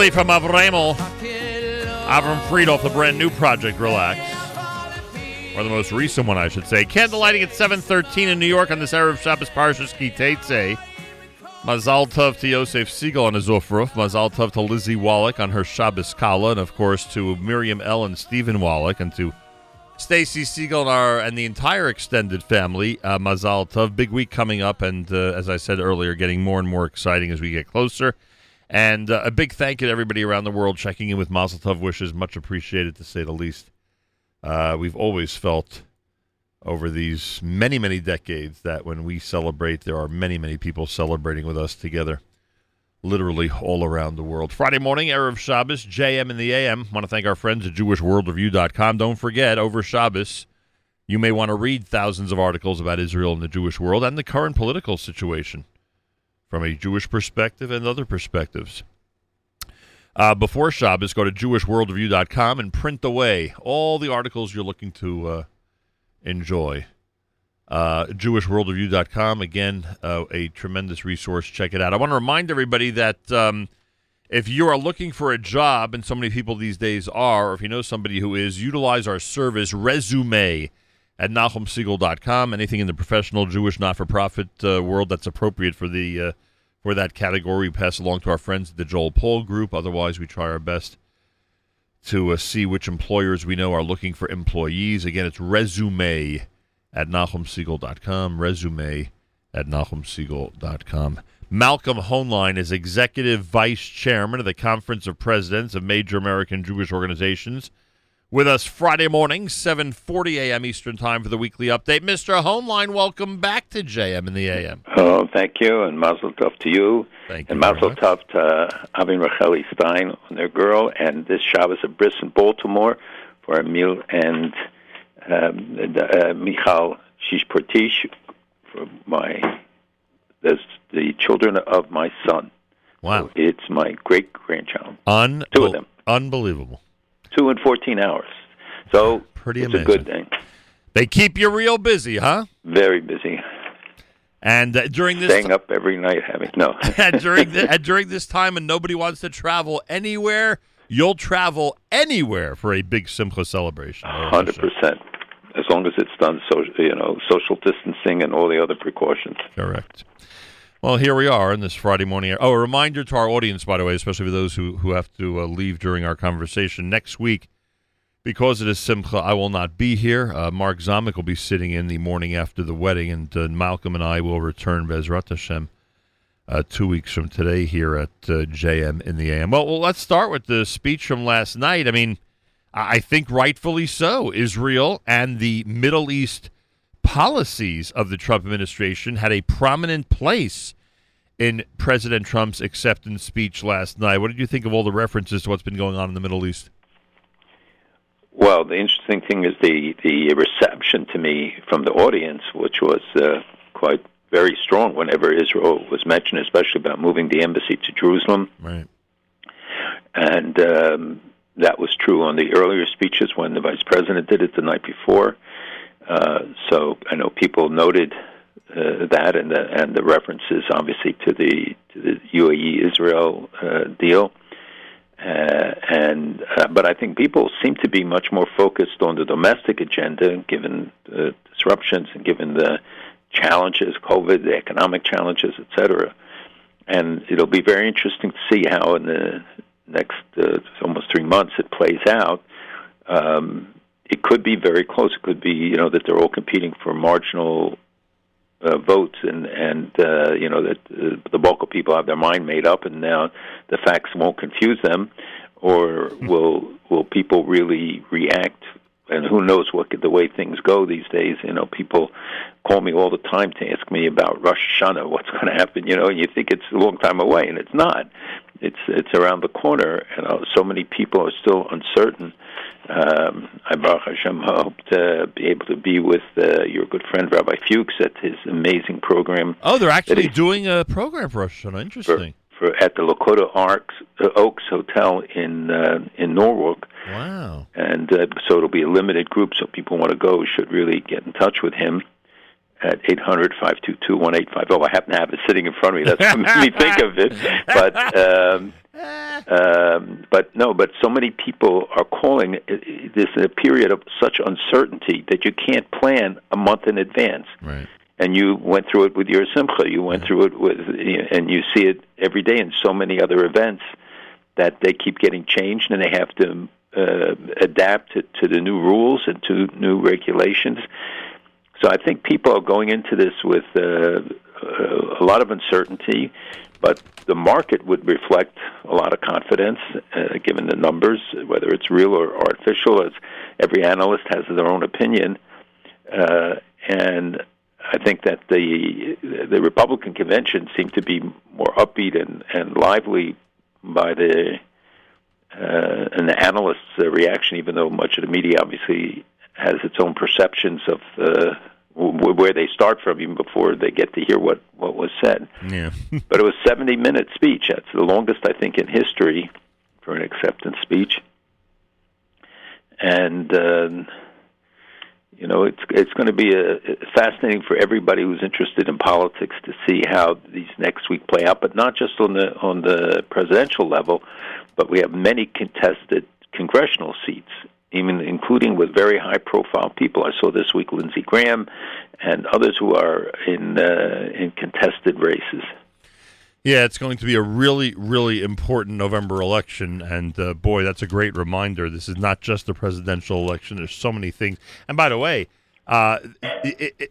Medley from Avremel. Avram Friedel, the brand new project, Relax. Or the most recent one, I should say. Candle lighting at 7.13 in New York on this Erev Shabbos Parshas Ki Teitze. Mazal Tov to Yosef Segal on his Ufruf. Mazal Tov to Lizzie Wallach on her Shabbos Kala. And, of course, to Miriam L. and Stephen Wallach. And to Stacy Segal and, our, and the entire extended family. Uh, Mazal Tov. Big week coming up. And, uh, as I said earlier, getting more and more exciting as we get closer. And uh, a big thank you to everybody around the world checking in with Mazel Tov wishes. Much appreciated, to say the least. Uh, we've always felt over these many, many decades that when we celebrate, there are many, many people celebrating with us together, literally all around the world. Friday morning, Erev Shabbos, JM in the AM. want to thank our friends at JewishWorldReview.com. Don't forget, over Shabbos, you may want to read thousands of articles about Israel and the Jewish world and the current political situation from a Jewish perspective and other perspectives. Uh, before Shabbos, go to JewishWorldReview.com and print away all the articles you're looking to uh, enjoy. Uh, JewishWorldReview.com, again, uh, a tremendous resource. Check it out. I want to remind everybody that um, if you are looking for a job, and so many people these days are, or if you know somebody who is, utilize our service, Resume, at NachumSegal.com. Anything in the professional Jewish not-for-profit uh, world that's appropriate for the uh, for that category, we pass along to our friends at the Joel Poll Group. Otherwise, we try our best to uh, see which employers we know are looking for employees. Again, it's resume at NachumSegal.com. Resume at NachumSegal.com. Malcolm Hoenlein is Executive Vice Chairman of the Conference of Presidents of Major American Jewish Organizations. With us Friday morning, 7.40 a.m. Eastern Time for the weekly update. Mr. Hoenlein, welcome back to JM in the AM. Oh, thank you, and Mazel Tov to you. Thank and Mazel Tov to Avin Racheli Stein on their girl, and this Shabbos of Briss in Baltimore for Emil and um, uh, Michal Shishportish for my that's the children of my son. Wow. So it's my great grandchild. Un- Two of them. Unbelievable. Two and 14 hours. So Pretty it's amazing. a good thing. They keep you real busy, huh? Very busy. And uh, during this Staying up every night having no. <laughs> and during <laughs> the, and during this time, and nobody wants to travel anywhere, you'll travel anywhere for a big Simcha celebration. Hundred percent. As long as it's done, so you know, social distancing and all the other precautions. Correct. Well, here we are on this Friday morning. Oh, a reminder to our audience, by the way, especially for those who, who have to uh, leave during our conversation. Next week, because it is Simcha, I will not be here. Uh, Mark Zamek will be sitting in the morning after the wedding, and uh, Malcolm and I will return Bezrat Hashem uh, two weeks from today here at uh, JM in the AM. Well, well, let's start with the speech from last night. I mean, I think rightfully so. Israel and the Middle East policies of the Trump administration had a prominent place in President Trump's acceptance speech last night. What did you think of all the references to what's been going on in the Middle East? Well, the interesting thing is the the reception to me from the audience, which was uh, quite very strong whenever Israel was mentioned, especially about moving the embassy to Jerusalem. Right. And um, that was true on the earlier speeches when the vice president did it the night before. Uh, so I know people noted uh, that and the and the references, obviously, to the to the UAE Israel uh, deal. Uh, and uh, but I think people seem to be much more focused on the domestic agenda, given the disruptions and given the challenges, COVID, the economic challenges, et cetera. And it'll be very interesting to see how in the next uh, almost three months it plays out. Um, it could be very close. It could be you know that they're all competing for marginal uh, votes, and and uh, you know that uh, the bulk of people have their mind made up, and now the facts won't confuse them, or will will people really react? And who knows what the way things go these days? You know, people call me all the time to ask me about Rosh Hashanah, <laughs> what's going to happen. You know, and you think it's a long time away, and it's not. It's it's around the corner, and uh, so many people are still uncertain. Um, I Baruch Hashem hope to be able to be with uh, your good friend Rabbi Fuchs at his amazing program. Oh, they're actually doing a program for Hashanah. Interesting. for at the Lakota Arcs, uh, Oaks Hotel in uh, in Norwalk, Wow. and uh, so it'll be a limited group. So people want to go should really get in touch with him at eight hundred five two two one eight five zero. I happen to have it sitting in front of me. That's what made me think of it. <laughs> But um, um, but no, but so many people are calling this a period of such uncertainty that you can't plan a month in advance. Right. And you went through it with your simcha. You went through it with, and you see it every day in so many other events that they keep getting changed, and they have to uh, adapt to, to the new rules and to new regulations. So I think people are going into this with uh, uh, a lot of uncertainty, but the market would reflect a lot of confidence, uh, given the numbers, whether it's real or artificial. As every analyst has their own opinion, uh, and I think that the the Republican convention seemed to be more upbeat and, and lively by the uh, and the analysts' uh, reaction, even though much of the media obviously has its own perceptions of uh, w- where they start from, even before they get to hear what what was said. Yeah. <laughs> but it was 70 minute speech. That's the longest, I think, in history for an acceptance speech. And, um, you know, it's, it's going to be a, fascinating for everybody who's interested in politics to see how these next week play out, but not just on the, on the presidential level, but we have many contested congressional seats. Even including with very high-profile people, I saw this week Lindsey Graham and others who are in uh, in contested races. Yeah, it's going to be a really, really important November election, and uh, boy, that's a great reminder. This is not just a presidential election. There's so many things. And by the way, uh,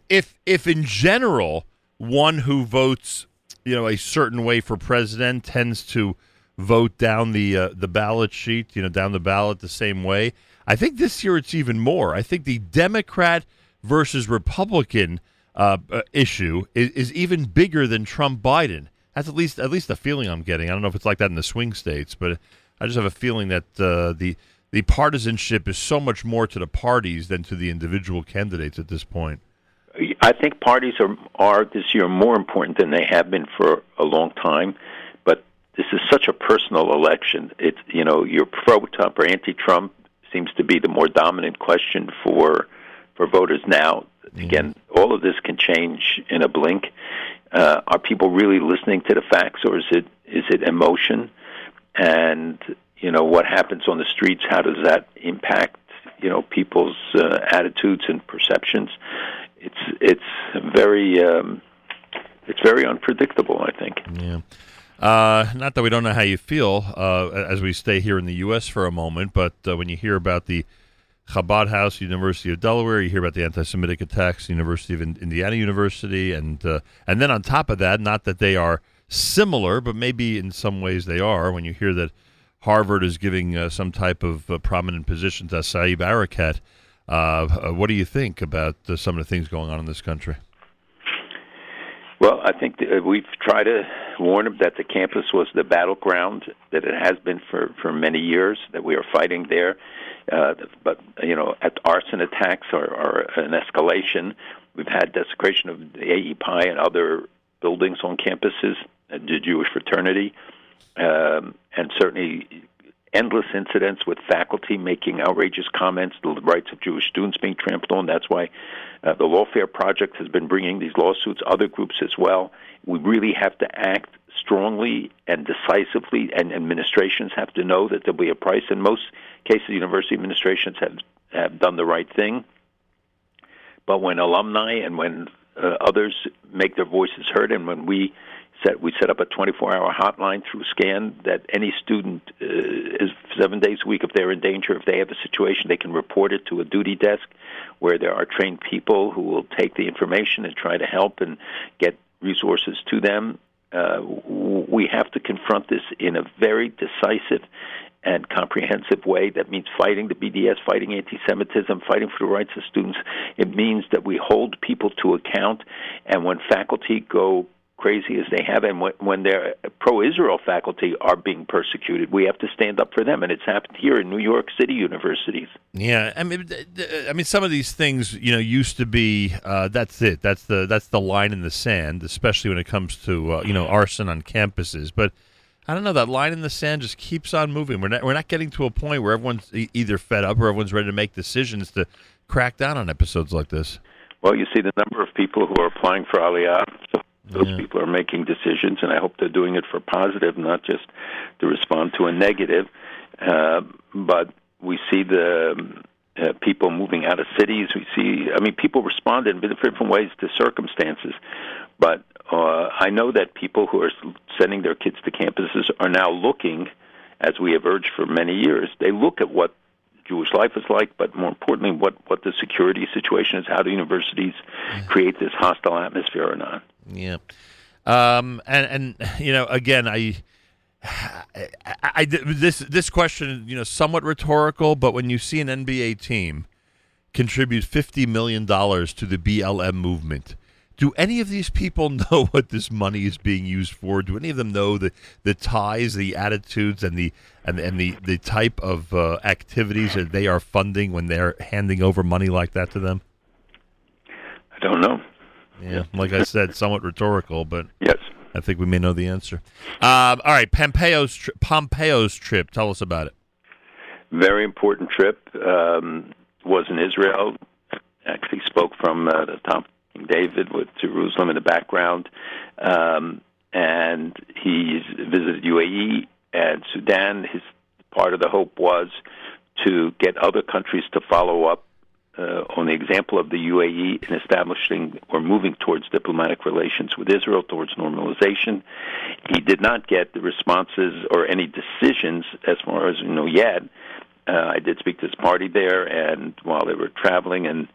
if if in general one who votes, you know, a certain way for president tends to vote down the uh, the ballot sheet, you know, down the ballot the same way. I think this year it's even more. I think the Democrat versus Republican uh, uh, issue is, is even bigger than Trump Biden. That's at least at least the feeling I'm getting. I don't know if it's like that in the swing states, but I just have a feeling that uh, the the partisanship is so much more to the parties than to the individual candidates at this point. I think parties are are this year more important than they have been for a long time. This is such a personal election. It's you know you're pro Trump or anti Trump seems to be the more dominant question for for voters now. Again, all of this can change in a blink. Uh, are people really listening to the facts, or is it is it emotion? And you know what happens on the streets? How does that impact you know people's uh, attitudes and perceptions? It's it's very um, it's very unpredictable. I think. Yeah. Uh, not that we don't know how you feel uh, as we stay here in the U.S. for a moment, but uh, when you hear about the Chabad House, University of Delaware, you hear about the anti-Semitic attacks, University of In- Indiana University, and uh, and then on top of that, not that they are similar, but maybe in some ways they are. When you hear that Harvard is giving uh, some type of uh, prominent position to Saeb Erekat, what do you think about some of the things going on in this country? Well, I think that uh, we've tried to warn them that the campus was the battleground that it has been for for many years. That we are fighting there, uh, but you know, at arson attacks are, are an escalation. We've had desecration of the AEPI and other buildings on campuses, uh, the Jewish fraternity, um, and certainly endless incidents with faculty making outrageous comments, the rights of Jewish students being trampled on. That's why uh, the Lawfare Project has been bringing these lawsuits, other groups as well. We really have to act strongly and decisively, and administrations have to know that there'll be a price. In most cases, university administrations have, have done the right thing. But when alumni and when uh, others make their voices heard, and when we set we set up a 24-hour hotline through SCN that any student uh, is seven days a week if they're in danger, if they have a situation, they can report it to a duty desk where there are trained people who will take the information and try to help and get resources to them. Uh, we have to confront this in a very decisive and comprehensive way. That means fighting the BDS, fighting anti-Semitism, fighting for the rights of students. It means that we hold people to account, and when faculty go crazy as they have, and when, when their pro-Israel faculty are being persecuted, we have to stand up for them, and it's happened here in New York City universities. Yeah, I mean, I mean, some of these things, you know, used to be. Uh, that's it. That's the that's the line in the sand, especially when it comes to uh, you know arson on campuses. But I don't know. That line in the sand just keeps on moving. We're not we're not getting to a point where everyone's e- either fed up or everyone's ready to make decisions to crack down on episodes like this. Well, you see the number of people who are applying for Aliyah. Those people are making decisions, and I hope they're doing it for positive, not just to respond to a negative. Uh, but we see the uh, people moving out of cities. We see, I mean, people respond in different ways to circumstances. But uh, I know that people who are sending their kids to campuses are now looking, as we have urged for many years, they look at what Jewish life is like, but more importantly, what, what the security situation is. How do universities create this hostile atmosphere or not? Yeah. Um, and and you know, again, I, I, I- this this question, you know, somewhat rhetorical, but when you see an NBA team contribute fifty million dollars to the BLM movement, do any of these people <laughs> know what this money is being used for? Do any of them know the the ties, the attitudes, and the and and the the type of uh, activities that they are funding when they're handing over money like that to them? I don't know. Yeah, like I said, somewhat rhetorical, but yes, I think we may know the answer. Um, all right, Pompeo's tri- Pompeo's trip. Tell us about it. Very important trip. Um, was in Israel. Actually, spoke from uh, the top King David with Jerusalem in the background, um, and he visited UAE and Sudan. His part of the hope was to get other countries to follow up uh, on the example of the UAE in establishing or moving towards diplomatic relations with Israel, towards normalization. He did not get the responses or any decisions as far as you know yet. Uh, I did speak to his party there, and while they were traveling, and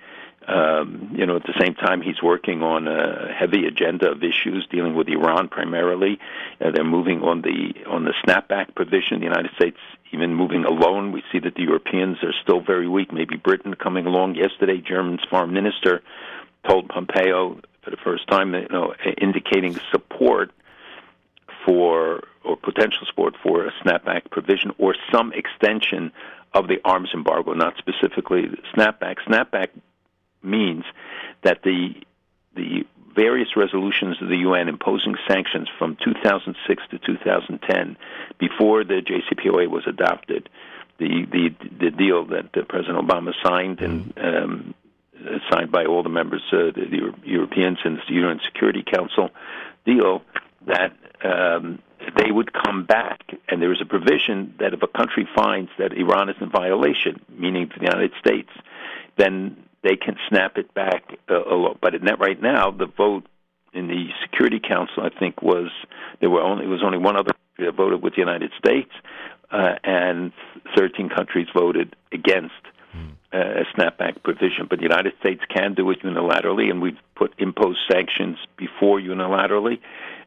um, you know, at the same time, he's working on a heavy agenda of issues dealing with Iran primarily. Uh, they're moving on the on the snapback provision. The United States even moving alone. We see that the Europeans are still very weak. Maybe Britain coming along. Yesterday, German's foreign minister told Pompeo for the first time, you know, indicating support for or potential support for a snapback provision or some extension of the arms embargo, not specifically snapback. Snapback means that the the various resolutions of the UN imposing sanctions from 2006 to 2010, before the JCPOA was adopted, the the the deal that uh, President Obama signed and um, signed by all the members, uh, the, the Euro- Europeans and the UN Security Council deal, that um, they would come back, and there is a provision that if a country finds that Iran is in violation, meaning the United States, then they can snap it back. Uh, a lot. But that right now, the vote in the Security Council, I think, was there were only it was only one other country that voted with the United States, uh, and 13 countries voted against uh, a snapback provision. But the United States can do it unilaterally, and we've put imposed sanctions before unilaterally,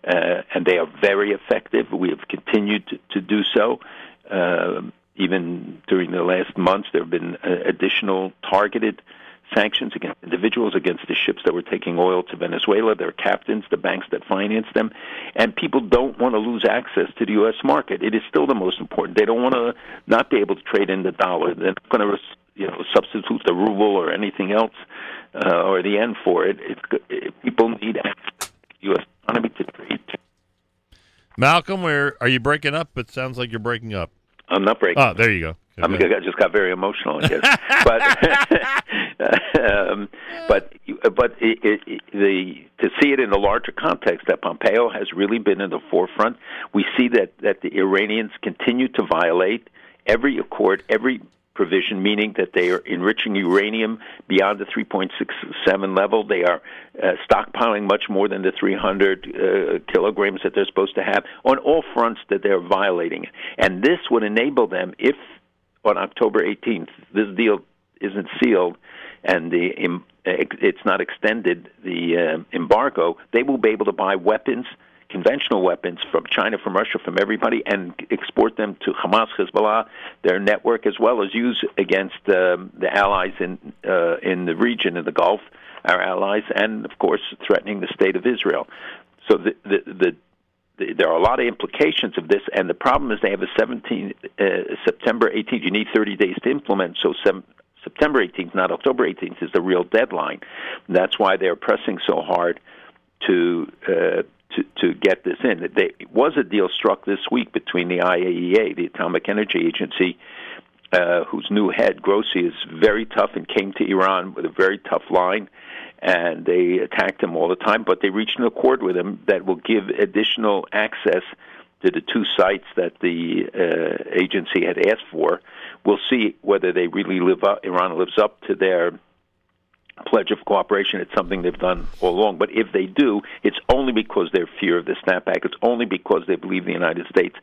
uh, and they are very effective. We have continued to, to do so. Uh, even during the last months, there have been uh, additional targeted sanctions against individuals, against the ships that were taking oil to Venezuela, their captains, the banks that financed them, and people don't want to lose access to the U.S. market. It is still the most important. They don't want to not be able to trade in the dollar. They're not going to, you know, substitute the ruble or anything else uh, or the yen for it. People need access to the U.S. economy to trade. Malcolm, where are you breaking up? It sounds like you're breaking up. I'm not breaking. Oh, there you go. I mean, I just got very emotional, I guess. <laughs> but <laughs> um, but but it, it, the to see it in the larger context that Pompeo has really been in the forefront. We see that that the Iranians continue to violate every accord, every provision, meaning that they are enriching uranium beyond the 3.67 level. They are uh, stockpiling much more than the 300 uh, kilograms that they're supposed to have on all fronts that they're violating. And this would enable them, if on October 18th this deal isn't sealed and the it's not extended, the uh, embargo, they will be able to buy weapons conventional weapons from China, from Russia, from everybody, and export them to Hamas, Hezbollah, their network, as well as use against um, the allies in uh, in the region, in the Gulf, our allies, and of course threatening the state of Israel. So the the, the the, there are a lot of implications of this, and the problem is they have a 17 uh, September 18th. You need 30 days to implement. So September 18th, not October 18th, is the real deadline. And that's why they're pressing so hard to uh, to to get this in. There was a deal struck this week between the IAEA, the Atomic Energy Agency, uh, whose new head Grossi is very tough and came to Iran with a very tough line, and they attacked him all the time. But they reached an accord with him that will give additional access to the two sites that the uh, agency had asked for. We'll see whether they really live up. Iran lives up to their pledge of cooperation. It's something they've done all along. But if they do, it's only because they're fear of the snapback. It's only because they believe the United States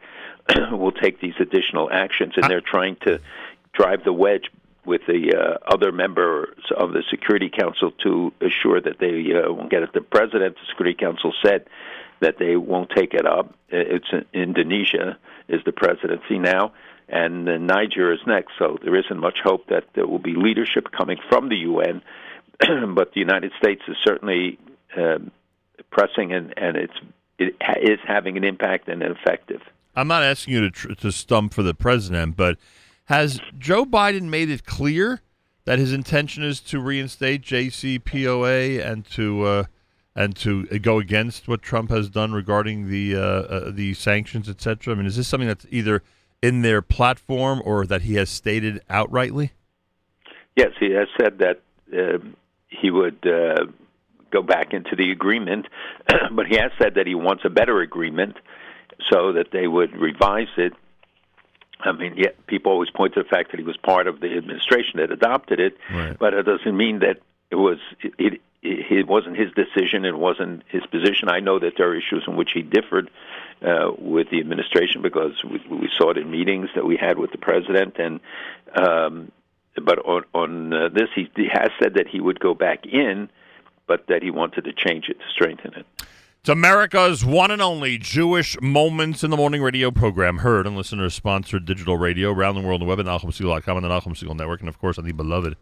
<clears throat> will take these additional actions, and they're trying to drive the wedge with the uh, other members of the Security Council to assure that they uh, won't get it. The President, of the Security Council said that they won't take it up. It's Indonesia is the presidency now, and uh, Niger is next. So there isn't much hope that there will be leadership coming from the UN <clears throat> but the United States is certainly um, pressing, and, and it's it is having an impact and effective. I'm not asking you to tr- to stump for the president, but has Joe Biden made it clear that his intention is to reinstate JCPOA and to uh, and to go against what Trump has done regarding the uh, uh, the sanctions, etc.? I mean, is this something that's either in their platform or that he has stated outrightly? Yes, he has said that. He would uh, go back into the agreement, <clears throat> but he has said that he wants a better agreement so that they would revise it. I mean, yeah, people always point to the fact that he was part of the administration that adopted it, right. but it doesn't mean that it was it, it. It wasn't his decision. It wasn't his position. I know that there are issues in which he differed uh, with the administration because we, we saw it in meetings that we had with the president, and um, but on, on uh, this, he, he has said that he would go back in, but that he wanted to change it to strengthen it. It's America's one and only Jewish Moments in the Morning radio program, heard on listener-sponsored digital radio around the world the web at NachumSegal.com and the Nachum Segal Network, and of course on the beloved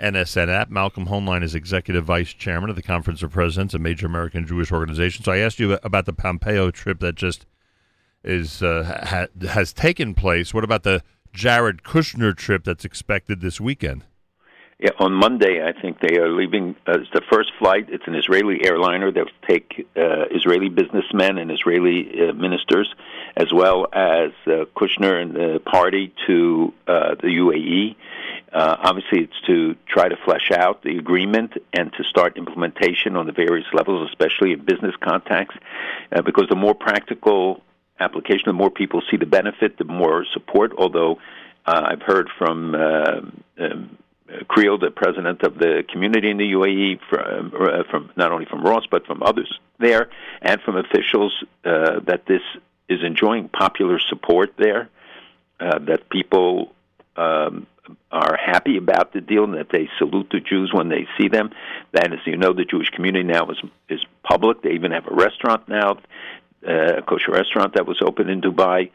NSN app. Malcolm Hoenlein is executive vice chairman of the Conference of Presidents, a major American Jewish organization. So I asked you about the Pompeo trip that just is uh, ha- has taken place. What about the Jared Kushner trip that's expected this weekend? Yeah, on Monday, I think they are leaving. Uh, it's the first flight. It's an Israeli airliner that will take uh, Israeli businessmen and Israeli uh, ministers, as well as uh, Kushner and the party, to uh, the UAE. Uh, obviously, it's to try to flesh out the agreement and to start implementation on the various levels, especially in business contacts, uh, because the more practical application, the more people see the benefit, the more support. Although uh, I've heard from uh, um, Kriel, the president of the community in the UAE, from, uh, from not only from Ross but from others there, and from officials, uh, that this is enjoying popular support there. Uh, that people um, are happy about the deal and that they salute the Jews when they see them. That, as you know, the Jewish community now is is public. They even have a restaurant now, uh, a kosher restaurant that was opened in Dubai,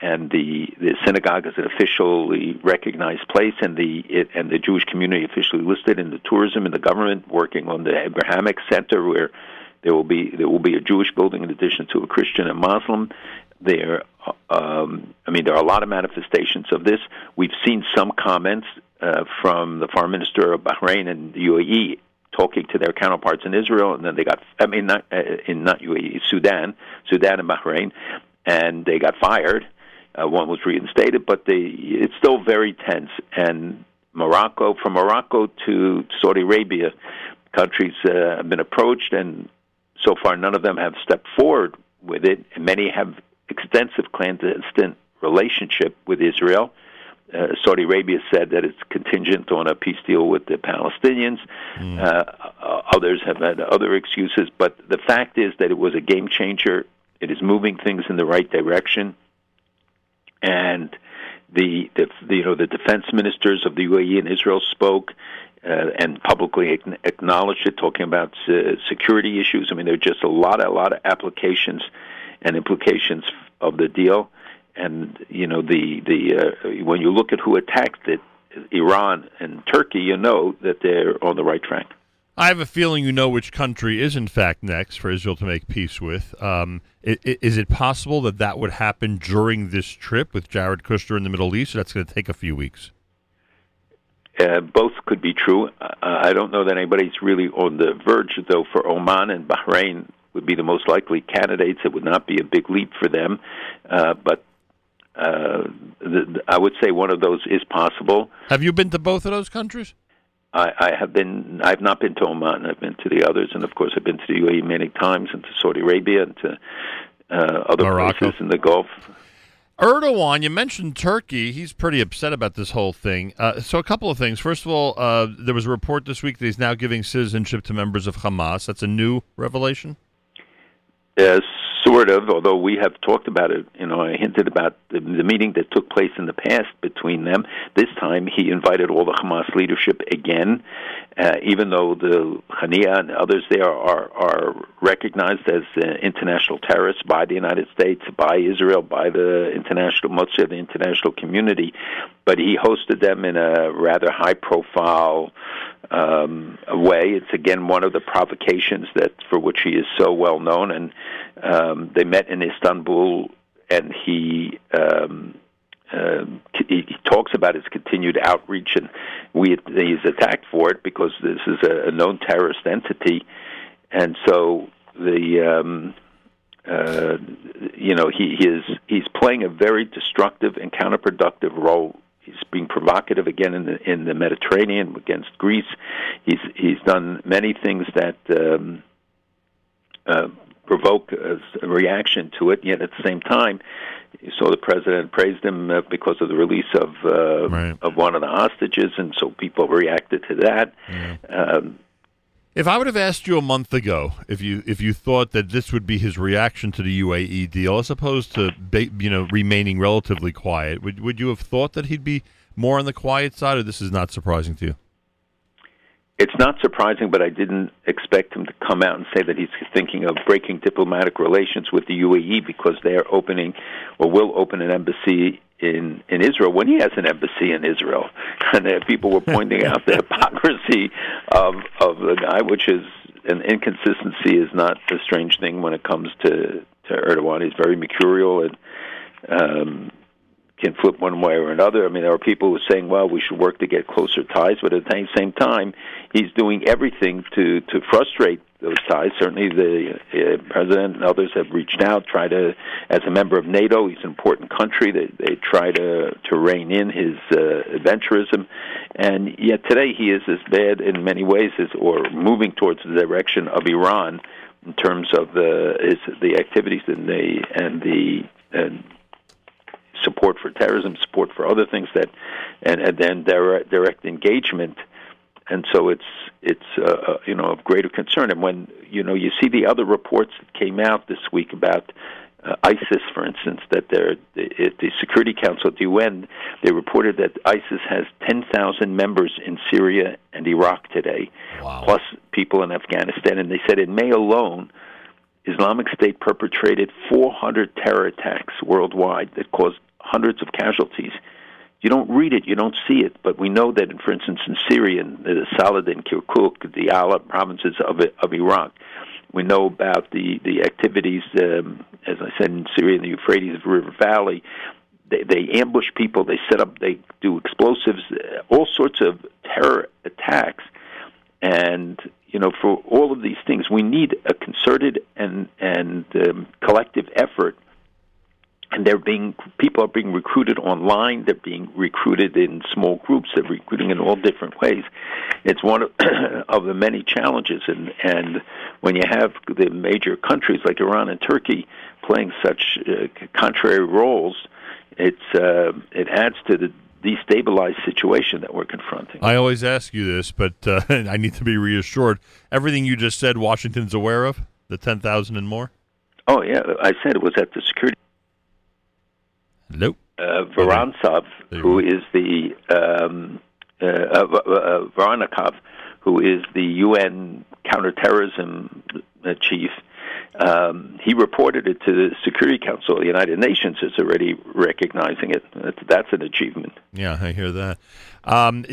and the the synagogue is an officially recognized place, and the it, and the Jewish community officially listed in the tourism and the government working on the Abrahamic Center where. There will be there will be a Jewish building in addition to a Christian and Muslim there um, I mean there are a lot of manifestations of this. We've seen some comments uh, from the foreign minister of Bahrain and the UAE talking to their counterparts in Israel, and then they got I mean not uh, in not UAE Sudan, Sudan and Bahrain, and they got fired. Uh, one was reinstated, but they it's still very tense. And Morocco, from Morocco to Saudi Arabia, countries uh, have been approached, and so far none of them have stepped forward with it. Many have extensive clandestine relationship with Israel. Uh, Saudi Arabia said that it's contingent on a peace deal with the Palestinians. Uh, uh, others have had other excuses, but the fact is that it was a game changer. It is moving things in the right direction, and the, the, the you know the defense ministers of the UAE and Israel spoke. Uh, and publicly acknowledged it, talking about uh, security issues. I mean, there are just a lot, a lot of applications and implications of the deal. And you know, the the uh, when you look at who attacked it, Iran and Turkey, you know that they're on the right track. I have a feeling you know which country is in fact next for Israel to make peace with. Um, is it possible that that would happen during this trip with Jared Kushner in the Middle East? Or that's going to take a few weeks. Uh, both could be true. Uh, I don't know that anybody's really on the verge, though. For Oman and Bahrain would be the most likely candidates. It would not be a big leap for them, uh, but uh, the, I would say one of those is possible. Have you been to both of those countries? I, I have been. I've not been to Oman. I've been to the others, and of course, I've been to the UAE many times, and to Saudi Arabia, and to uh, other Morocco. places in the Gulf. Erdogan, you mentioned Turkey. He's pretty upset about this whole thing. Uh, so, a couple of things. First of all, uh, there was a report this week that he's now giving citizenship to members of Hamas. That's a new revelation. Uh, sort of, although we have talked about it. You know, I hinted about the, the meeting that took place in the past between them. This time, he invited all the Hamas leadership again, uh, even though the Haniyeh and others there are are recognized as uh, international terrorists by the United States, by Israel, by the international much of the international community. But he hosted them in a rather high profile um, way. It's again one of the provocations that for which he is so well known. And um, they met in Istanbul, and he. Um, uh, he, he talks about his continued outreach, and we he's attacked for it because this is a, a known terrorist entity, and so the um, uh, you know he, he is he's playing a very destructive and counterproductive role He's being provocative again in the in the Mediterranean against Greece. He's he's done many things that um, uh, provoke a, a reaction to it. Yet at the same time, you saw the president praised him uh, because of the release of uh, Right. of one of the hostages, and so people reacted to that. Um, If I would have asked you a month ago if you if you thought that this would be his reaction to the UAE deal, as opposed to ba- you know remaining relatively quiet, would would you have thought that he'd be more on the quiet side, or this is not surprising to you? it's not surprising, but I didn't expect him to come out and say that he's thinking of breaking diplomatic relations with the UAE because they're opening or will open an embassy in in Israel when he has an embassy in Israel, <laughs> and uh, people were pointing out the <laughs> hypocrisy of of the guy, which is an inconsistency is not a strange thing when it comes to to Erdogan. He's very mercurial and. Um, can flip one way or another. I mean, there are people who are saying, "Well, we should work to get closer ties," but at the same time, he's doing everything to to frustrate those ties. Certainly, the uh, president and others have reached out, try to, as a member of NATO, he's an important country. They they try to to rein in his uh, adventurism, and yet today he is as bad in many ways as, or moving towards the direction of Iran in terms of the is the activities and the and the and support for terrorism, support for other things that, and, and then direct, direct engagement, and so it's it's uh, you know of greater concern. And when you know you see the other reports that came out this week about uh, ISIS, for instance, that they're at the Security Council at the UN, they reported that ISIS has 10,000 members in Syria and Iraq today, plus people in Afghanistan. And they said in May alone, Islamic State perpetrated 400 terror attacks worldwide that caused hundreds of casualties. You don't read it, you don't see it, but we know that, for instance, in Syria, in the Saladin, Kirkuk, the Ala provinces of of Iraq, we know about the the activities, um, as I said, in Syria, in the Euphrates River Valley. They, they ambush people, they set up, they do explosives, uh, all sorts of terror attacks, and you know, for all of these things, we need a concerted and and um, collective effort and they're being people are being recruited online. They're being recruited in small groups. They're recruiting in all different ways. It's one of, <clears throat> of the many challenges. And and when you have the major countries like Iran and Turkey playing such uh, contrary roles it's uh, it adds to the destabilized situation that we're confronting. I always ask you this, but uh, <laughs> I need to be reassured. Everything you just said, Washington's aware of? The ten thousand and more. oh yeah. I said it was at the security Nope. uh, Vorontsov, who is the um, uh, uh, uh, Voronkov, who is the UN counterterrorism uh, chief. Um, he reported it to the Security Council. of The United Nations is already recognizing it. That's, that's an achievement. Yeah, I hear that. Um,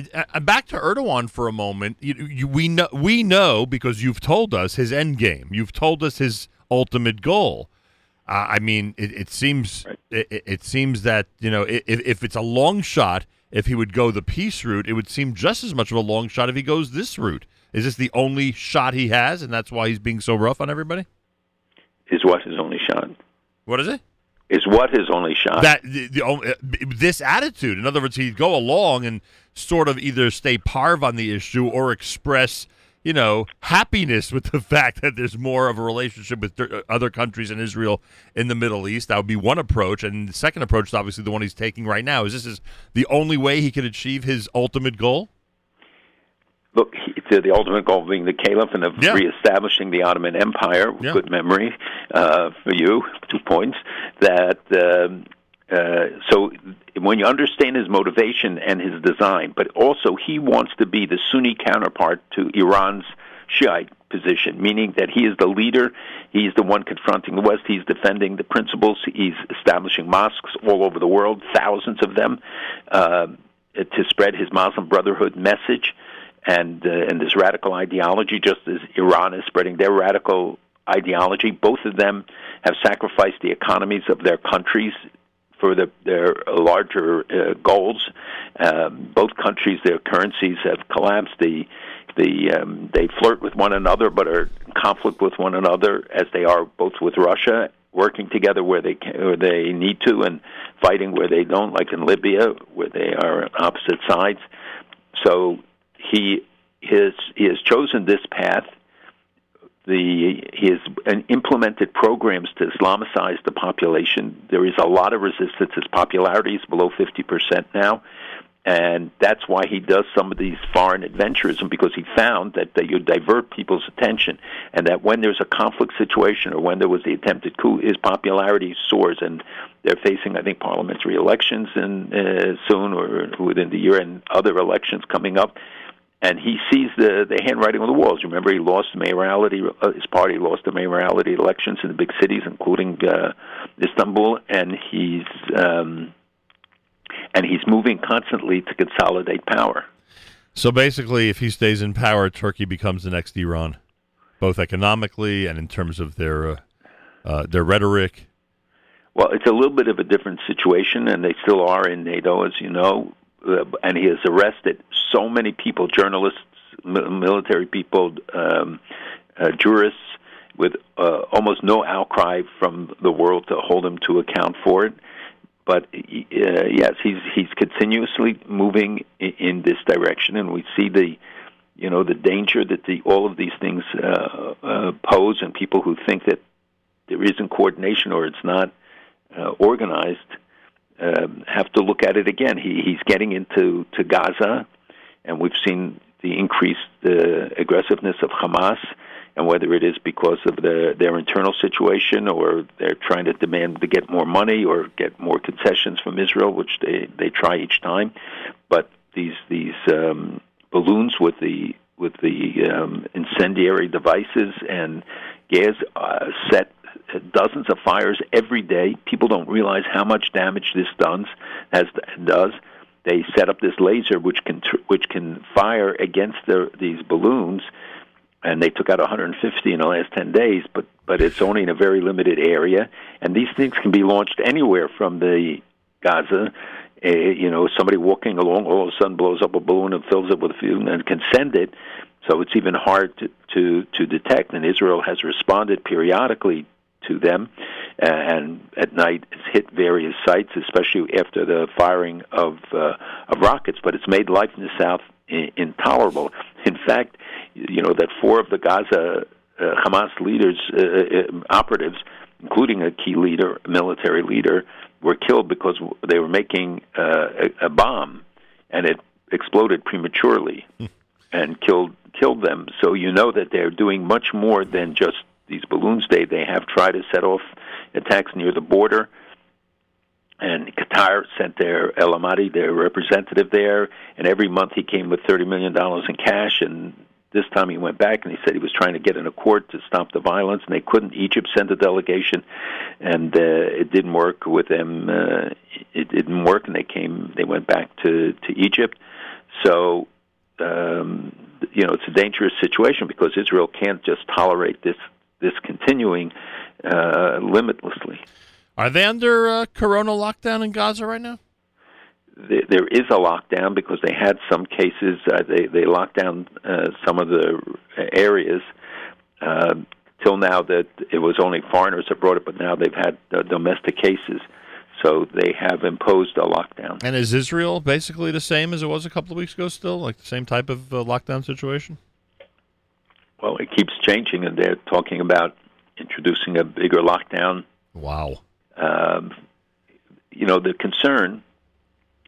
back to Erdogan for a moment. You, you, we know we know because you've told us his end game. You've told us his ultimate goal. Uh, I mean, it, it seems it, it- it seems that you know if, if it's a long shot, if he would go the peace route, it would seem just as much of a long shot if he goes this route. Is this the only shot he has, and that's why he's being so rough on everybody? Is what his only shot? What is it? Is what his only shot? that the, the, uh, this attitude. In other words, he'd go along and sort of either stay parv on the issue or express, you know, happiness with the <laughs> fact that there's more of a relationship with other countries and Israel in the Middle East. That would be one approach, and the second approach is obviously the one he's taking right now. Is this is the only way he could achieve his ultimate goal? Look, he- to the ultimate goal being the caliph and of Yeah. reestablishing the Ottoman Empire. Yeah. Good memory uh, for you. Two points. That um, uh, so when you understand his motivation and his design, but also he wants to be the Sunni counterpart to Iran's Shiite position, meaning that he is the leader, he's the one confronting the West, he's defending the principles, he's establishing mosques all over the world, thousands of them, uh, to spread his Muslim Brotherhood message and uh, and this radical ideology, just as Iran is spreading their radical ideology. Both of them have sacrificed the economies of their countries for the, their larger uh, goals. Um, both countries, their currencies have collapsed. The the um, they flirt with one another, but are in conflict with one another, as they are both with Russia, working together where they can, where they need to, and fighting where they don't, like in Libya, where they are on opposite sides. So he has he has chosen this path. The he has uh, implemented programs to Islamicize the population. There is a lot of resistance. His popularity is below fifty percent now, and that's why he does some of these foreign adventurism because he found that, that you divert people's attention, and that when there's a conflict situation or when there was the attempted coup, his popularity soars, and they're facing, I think, parliamentary elections in uh, soon or within the year, and other elections coming up and he sees the the handwriting on the walls. Remember, he lost the mayorality. Uh, his party lost the mayorality elections in the big cities, including uh, Istanbul, and he's um, and he's moving constantly to consolidate power. So basically, if he stays in power, Turkey becomes the next Iran, both economically and in terms of their uh, uh, their rhetoric. Well, it's a little bit of a different situation, and they still are in NATO, as you know. And he has arrested so many people, journalists, military people, um, uh, jurists with uh, almost no outcry from the world to hold him to account for it. But uh, yes, he's he's continuously moving in, in this direction, and we see the you know the danger that the all of these things uh, uh, pose, and people who think that there isn't coordination or it's not uh, organized um, have to look at it again. He, he's getting into to Gaza, and we've seen the increased uh, aggressiveness of Hamas, and whether it is because of the, their internal situation or they're trying to demand to get more money or get more concessions from Israel, which they, they try each time. But these these um, balloons with the with the um, incendiary devices and gas uh, set dozens of fires every day. People don't realize how much damage this does. Has does. They set up this laser which can which can fire against the, these balloons, and they took out 150 in the last 10 days. But but it's only in a very limited area, and these things can be launched anywhere from the Gaza. Uh, you know, somebody walking along all of a sudden blows up a balloon and fills it with fuel and can send it. So it's even hard to, to, to detect. And Israel has responded periodically to them, and at night it's hit various sites, especially after the firing of uh, of rockets. But it's made life in the south I- intolerable. In fact, you know that four of the Gaza uh, Hamas leaders, uh, uh, operatives, including a key leader, a military leader, were killed because they were making uh, a, a bomb, and it exploded prematurely and killed killed them. So you know that they're doing much more than just these balloons. They they have tried to set off attacks near the border. And Qatar sent their El Amadi, their representative there, and every month he came with thirty million dollars in cash. And this time he went back and he said he was trying to get an accord to stop the violence, and they couldn't. Egypt sent a delegation, and uh, it didn't work with them. Uh, it didn't work, and they came. They went back to to Egypt. So um, you know, it's a dangerous situation because Israel can't just tolerate this this continuing uh, limitlessly. Are they under uh, corona lockdown in Gaza right now? There, there is a lockdown because they had some cases. Uh, they they locked down uh, some of the areas. Uh, till now, that it was only foreigners that brought it, but now they've had uh, domestic cases. So they have imposed a lockdown. And is Israel basically the same as it was a couple of weeks ago? Still, like the same type of uh, lockdown situation? Well, it keeps changing, and they're talking about introducing a bigger lockdown. Wow. Um, you know, the concern,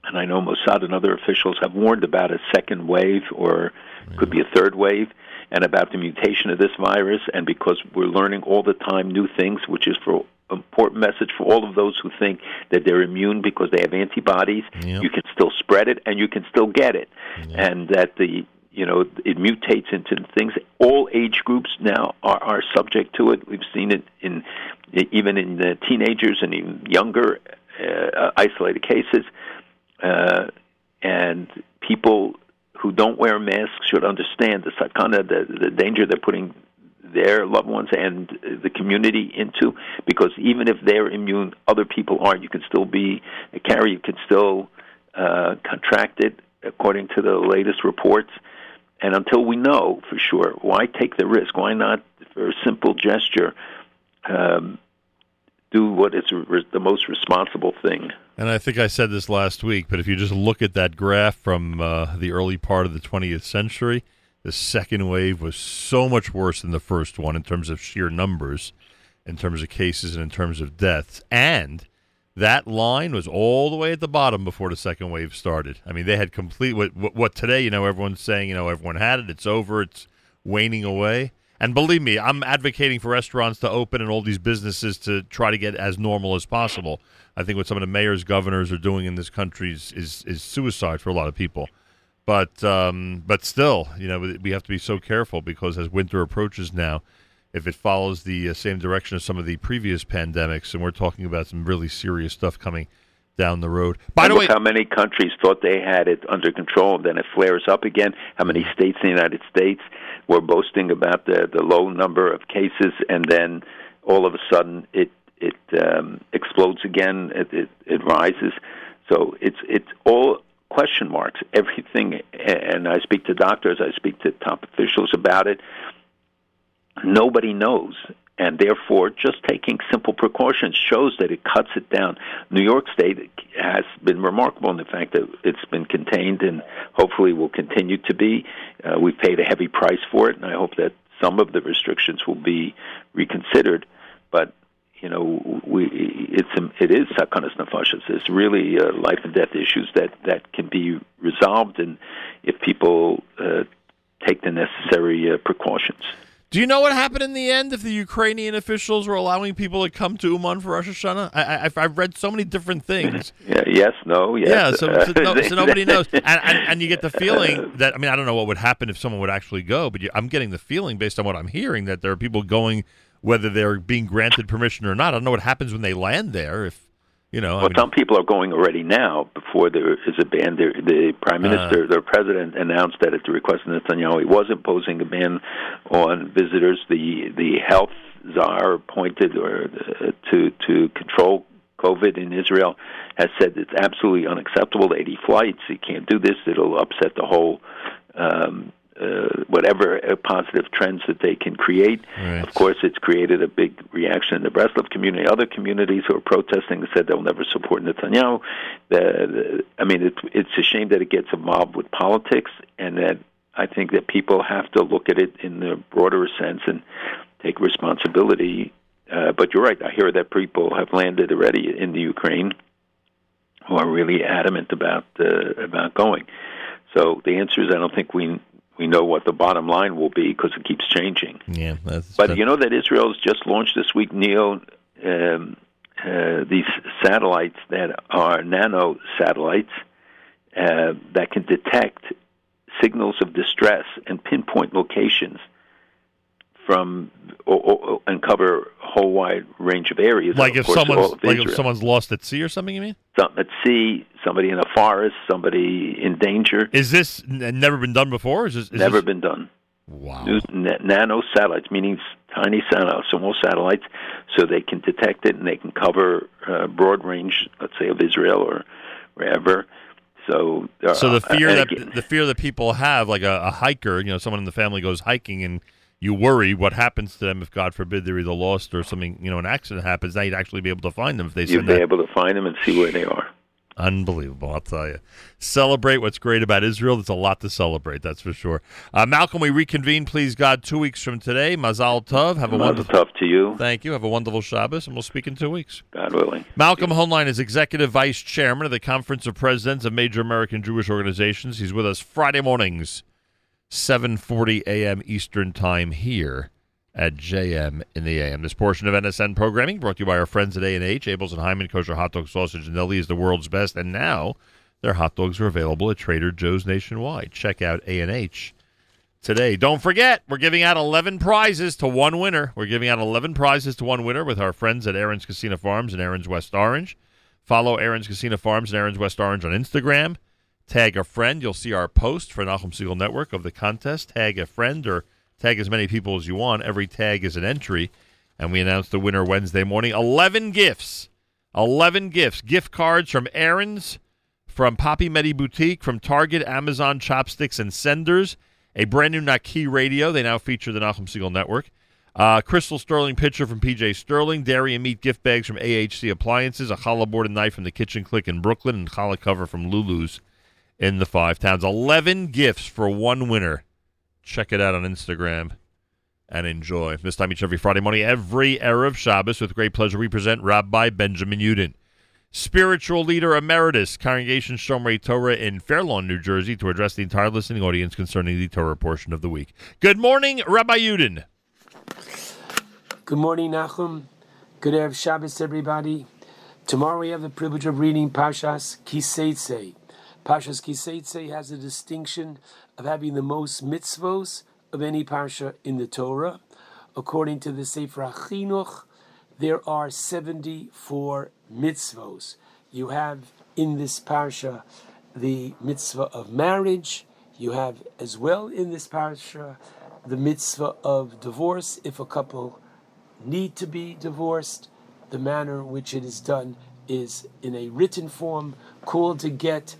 and I know Mossad and other officials have warned about a second wave or could be a third wave, and about the mutation of this virus, and because we're learning all the time new things, which is for important message for all of those who think that they're immune because they have antibodies. Yep. You can still spread it and you can still get it, and that the you know it mutates into things. All age groups now are are subject to it. We've seen it in even in the teenagers and even younger uh, isolated cases, uh, and people who don't wear masks should understand the sakana, the the danger they're putting their loved ones and the community into because even if they're immune, other people aren't. You can still be a carrier. You can still uh, contract it according to the latest reports. And until we know for sure, why take the risk? Why not, for a simple gesture, um, do what is the most responsible thing? And I think I said this last week, but if you just look at that graph from uh, the early part of the 20th century, the second wave was so much worse than the first one in terms of sheer numbers, in terms of cases, and in terms of deaths. And that line was all the way at the bottom before the second wave started. I mean, they had complete what, what, today, you know, everyone's saying, you know, everyone had it, it's over, it's waning away. And believe me, I'm advocating for restaurants to open and all these businesses to try to get as normal as possible. I think what some of the mayors, governors are doing in this country is, is, is suicide for a lot of people. But um, but still, you know, we have to be so careful because as winter approaches now, if it follows the uh, same direction as some of the previous pandemics, and we're talking about some really serious stuff coming down the road. By And the way, how many countries thought they had it under control, and then it flares up again. How many states in the United States were boasting about the the low number of cases, and then all of a sudden it it um, explodes again. It, it it rises. So it's it's all question marks. Everything, and I speak to doctors, I speak to top officials about it. Nobody knows. And therefore, just taking simple precautions shows that it cuts it down. New York State has been remarkable in the fact that it's been contained and hopefully will continue to be. Uh, we've paid a heavy price for it, and I hope that some of the restrictions will be reconsidered. But you know, we it's it is sakanas nefashos. It's really uh, life and death issues that that can be resolved, and if people uh, take the necessary uh, precautions. Do you know what happened in the end if the Ukrainian officials were allowing people to come to Uman for Rosh Hashanah? I, I, I've- I've read so many different things. <laughs> Yeah, yes, no, yes. Yeah, so, so, no, so <laughs> nobody knows, and, and and you get the feeling that I mean I don't know what would happen if someone would actually go, but you, I'm getting the feeling based on what I'm hearing that there are people going whether they're being granted permission or not. I don't know what happens when they land there. If you know, I mean, some people are going already now. Before there is a ban, the, the prime Uh. minister, the president, announced that at the request of Netanyahu, he was imposing a ban on visitors. The the health czar appointed or uh, to to control COVID in Israel has said it's absolutely unacceptable. Eighty flights, you can't do this. It'll upset the whole. Um, uh, whatever uh, positive trends that they can create. Of course, it's created a big reaction in the Breslov community. Other communities who are protesting said they'll never support Netanyahu. The, the, I mean, it's it's a shame that it gets involved with politics, and that I think that people have to look at it in the broader sense and take responsibility. Uh, but you're right. I hear that people have landed already in the Ukraine who are really adamant about uh, about going. So the answer is, I don't think we we know what the bottom line will be because it keeps changing. yeah, that's, But you know that Israel's just launched this week Neo um, uh, these satellites that are nano satellites uh, that can detect signals of distress and pinpoint locations from or, or, and cover a whole wide range of areas. like if course, someone's like if someone's lost at sea or something. You mean? some at sea, somebody in a forest, somebody in danger. Is this n- never been done before? Is this is Never this- been done. Wow. New na- nano satellites, meaning tiny sat- small satellites, so they can detect it and they can cover uh, broad range, let's say, of Israel or wherever. So, uh, So the fear and that again- the fear that people have, like a, a hiker, you know, someone in the family goes hiking, and you worry what happens to them if, God forbid, they're either lost or something, you know, an accident happens. Now you'd actually be able to find them if they you'd be that. able to find them and see where they are. Unbelievable, I'll tell you. Celebrate what's great about Israel. There's a lot to celebrate, that's for sure. Uh, Malcolm, we reconvene, please God, two weeks from today. Mazal Tov. Have a Mazel wonderful. tov to you. Thank you. Have a wonderful Shabbos, and we'll speak in two weeks. God willing. Malcolm Hoenlein is Executive Vice Chairman of the Conference of Presidents of Major American Jewish Organizations. He's with us Friday mornings, 7.40 a.m. Eastern Time here at JM in the AM. This portion of NSN programming brought to you by our friends at A&H. Abeles and Heymann Kosher Hot Dog Sausage and Deli is the world's best, and now their hot dogs are available at Trader Joe's nationwide. Check out A&H today. Don't forget, we're giving out 11 prizes to one winner. We're giving out 11 prizes to one winner with our friends at Aron's Kissena Farms and Aron's West Orange. Follow Aron's Kissena Farms and Aron's West Orange on Instagram. Tag a friend. You'll see our post for Nachum Segal Network of the contest. Tag a friend or tag as many people as you want. Every tag is an entry. And we announce the winner Wednesday morning. 11 gifts. 11 gifts. Gift cards from Aron's, from Poppy Medi Boutique, from Target, Amazon, Chopsticks, and Senders. A brand new Naki radio. They now feature the Nachum Segal Network. Uh, Crystal Sterling pitcher from PJ Sterling. Dairy and meat gift bags from AHC Appliances. A challah board and knife from the Kitchen Click in Brooklyn. And challah cover from Lulu's in the five towns. 11 gifts for one winner. Check it out on Instagram and enjoy. This time each every Friday morning, every Erev Shabbos, with great pleasure, we present Rabbi Benjamin Yudin, spiritual leader emeritus, Congregation Shomrei Torah in Fairlawn, New Jersey, to address the entire listening audience concerning the Torah portion of the week. Good morning, Rabbi Yudin. Good morning, Nachum. Good Erev Shabbos, everybody. Tomorrow we have the privilege of reading Pashas Kiseitse. Pashas Kiseitse has a distinction of having the most mitzvos of any parsha in the Torah. According to the Sefer HaChinuch, there are 74 mitzvos. You have in this parsha the mitzvah of marriage. You have as well in this parsha the mitzvah of divorce if a couple need to be divorced. The manner in which it is done is in a written form, called to get,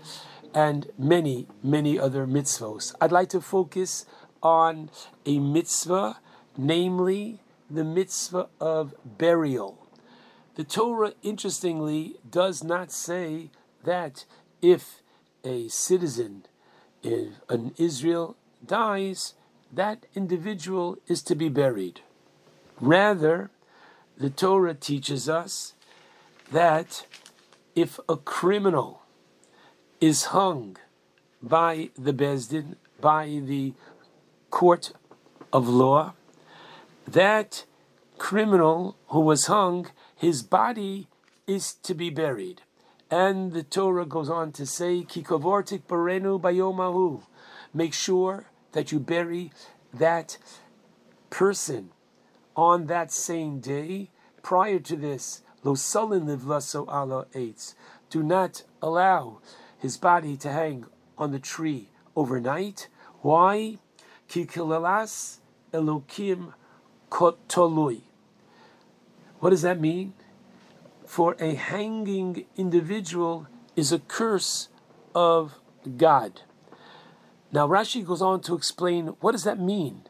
and many, many other mitzvos. I'd like to focus on a mitzvah namely the mitzvah of burial. The Torah, interestingly, does not say that if a citizen in an Israel dies, that individual is to be buried. Rather, the Torah teaches us that if a criminal is hung by the Beis Din, by the court of law, that criminal who was hung, his body is to be buried. And the Torah goes on to say, Kikovortik barenu bayomahu. Make sure that you bury that person on that same day. Prior to this, lo sulin livlaso ala eitz. Do not allow his body to hang on the tree overnight. Why? Kikilalas elokim kotolui. What does that mean? For a hanging individual is a curse of God. Now Rashi goes on to explain what does that mean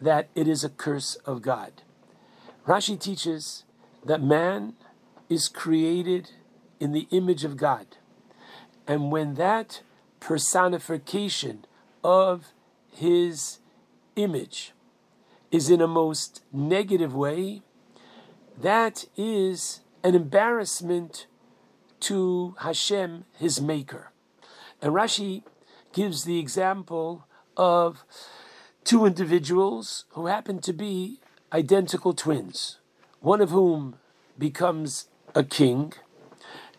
that it is a curse of God. Rashi teaches that man is created in the image of God. And when that personification of his image is in a most negative way, that is an embarrassment to Hashem, his maker. And Rashi gives the example of two individuals who happen to be identical twins, one of whom becomes a king,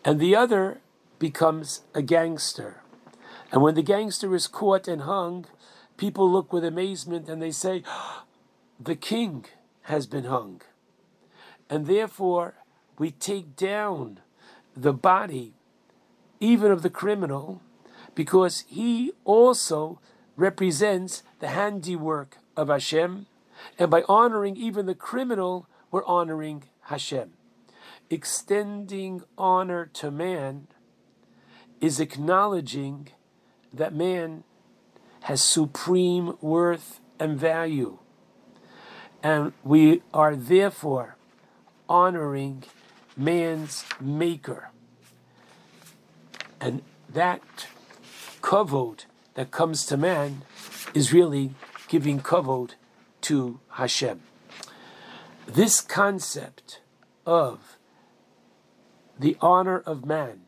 and the other becomes a gangster. And when the gangster is caught and hung, people look with amazement and they say, The king has been hung. And therefore, we take down the body, even of the criminal, because he also represents the handiwork of Hashem. And by honoring even the criminal, we're honoring Hashem. Extending honor to man is acknowledging that man has supreme worth and value. And we are therefore honoring man's maker. And that kavod that comes to man is really giving kavod to Hashem. This concept of the honor of man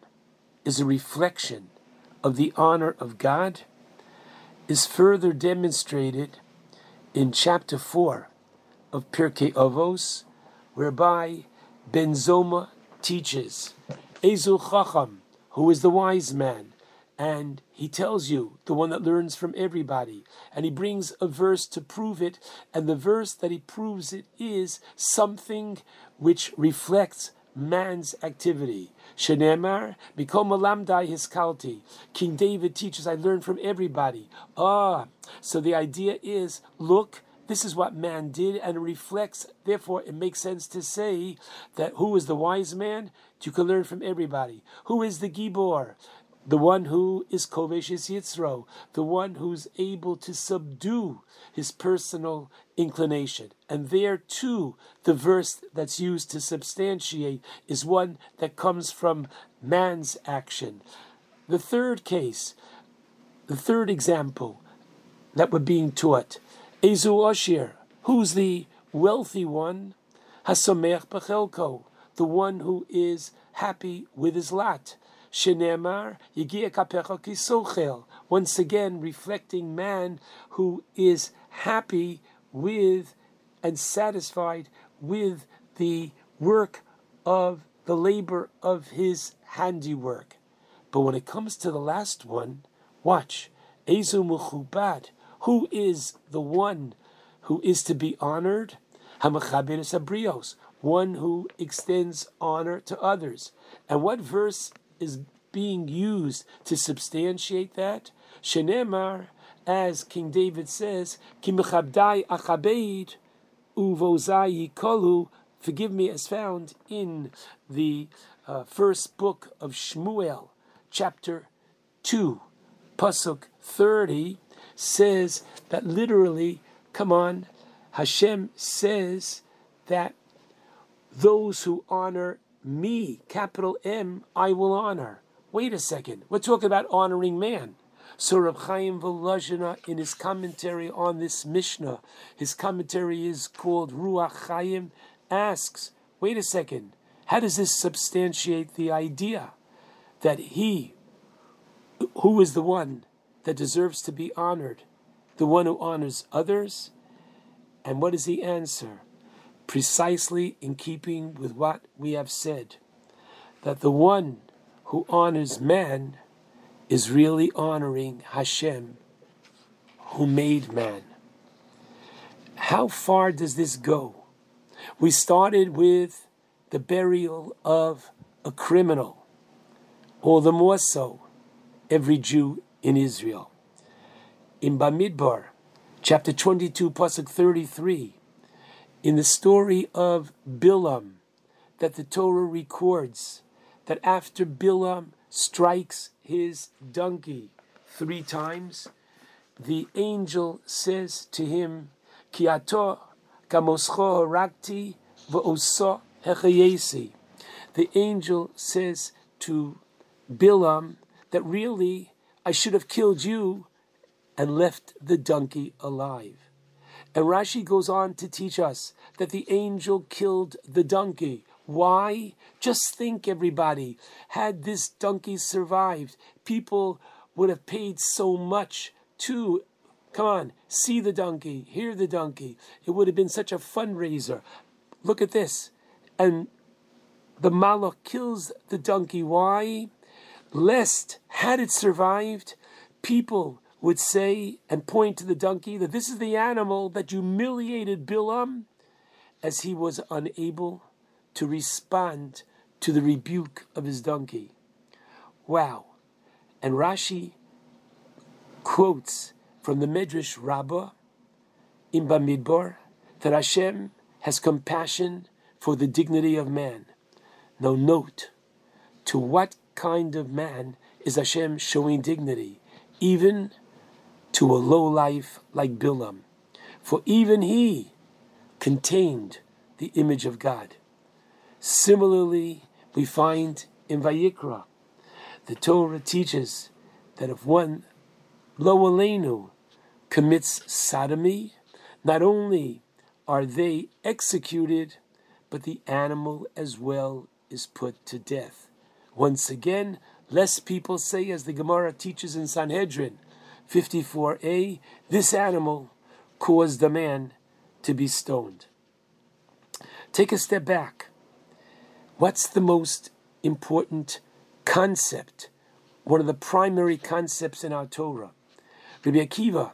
is a reflection of the honor of God is further demonstrated in chapter 4 of Pirkei Avos, whereby Ben Zoma teaches Ezu Chacham, who is the wise man, and he tells you, the one that learns from everybody, and he brings a verse to prove it, and the verse that he proves it is something which reflects man's activity. Shenemar, Mikom Malamdai Hiskalti. King David teaches, I learn from everybody. Ah, so the idea is, look, this is what man did, and it reflects, therefore, it makes sense to say that who is the wise man? You can learn from everybody. Who is the Gibor? The one who is Kovesh is Yitzro, the one who's able to subdue his personal inclination. And there too, the verse that's used to substantiate is one that comes from man's action. The third case, the third example that we're being taught, Ezu Oshir, who's the wealthy one, Hasomer Pachelko, the one who is happy with his lot. Once again reflecting man who is happy with and satisfied with the work of the labor of his handiwork. But when it comes to the last one, watch. Ezu who is the one who is to be honored? Hamachabir Sabrios, one who extends honor to others. And what verse is being used to substantiate that? Shenemar, as King David says, Kimechabdai achabeid uvozai kolu, forgive me, as found in the uh, first book of Shmuel, chapter 2, Pasuk 30, says that literally, come on, Hashem says that those who honor me, capital M, I will honor. Wait a second. We're talking about honoring man. So Reb Chaim Volozhiner, in his commentary on this Mishnah, his commentary is called Ruach Chaim, asks, wait a second, how does this substantiate the idea that he, who is the one that deserves to be honored, the one who honors others? And what does he answer? Precisely in keeping with what we have said, that the one who honors man is really honoring Hashem, who made man. How far does this go? We started with the burial of a criminal, all the more so, every Jew in Israel. In Bamidbar, chapter 22, Pasuk 33, in the story of Bilam, that the Torah records that after Bilam strikes his donkey three times, the angel says to him, Ki ato kamoscho. The angel says to Bilam that really I should have killed you and left the donkey alive. And Rashi goes on to teach us that the angel killed the donkey. Why? Just think, everybody. Had this donkey survived, people would have paid so much to, come on, see the donkey, hear the donkey. It would have been such a fundraiser. Look at this. And the Malach kills the donkey. Why? Lest, had it survived, people would say and point to the donkey that this is the animal that humiliated Bilam as he was unable to respond to the rebuke of his donkey. Wow. And Rashi quotes from the Medrash Rabbah in Bamidbar that Hashem has compassion for the dignity of man. Now note, to what kind of man is Hashem showing dignity? Even to a low life like Bilam. For even he contained the image of God. Similarly, we find in Vayikra, the Torah teaches that if one lo aleinu commits sodomy, not only are they executed, but the animal as well is put to death. Once again, less people say, as the Gemara teaches in Sanhedrin 54a, this animal caused the man to be stoned. Take a step back. What's the most important concept? One of the primary concepts in our Torah. Rabbi Akiva,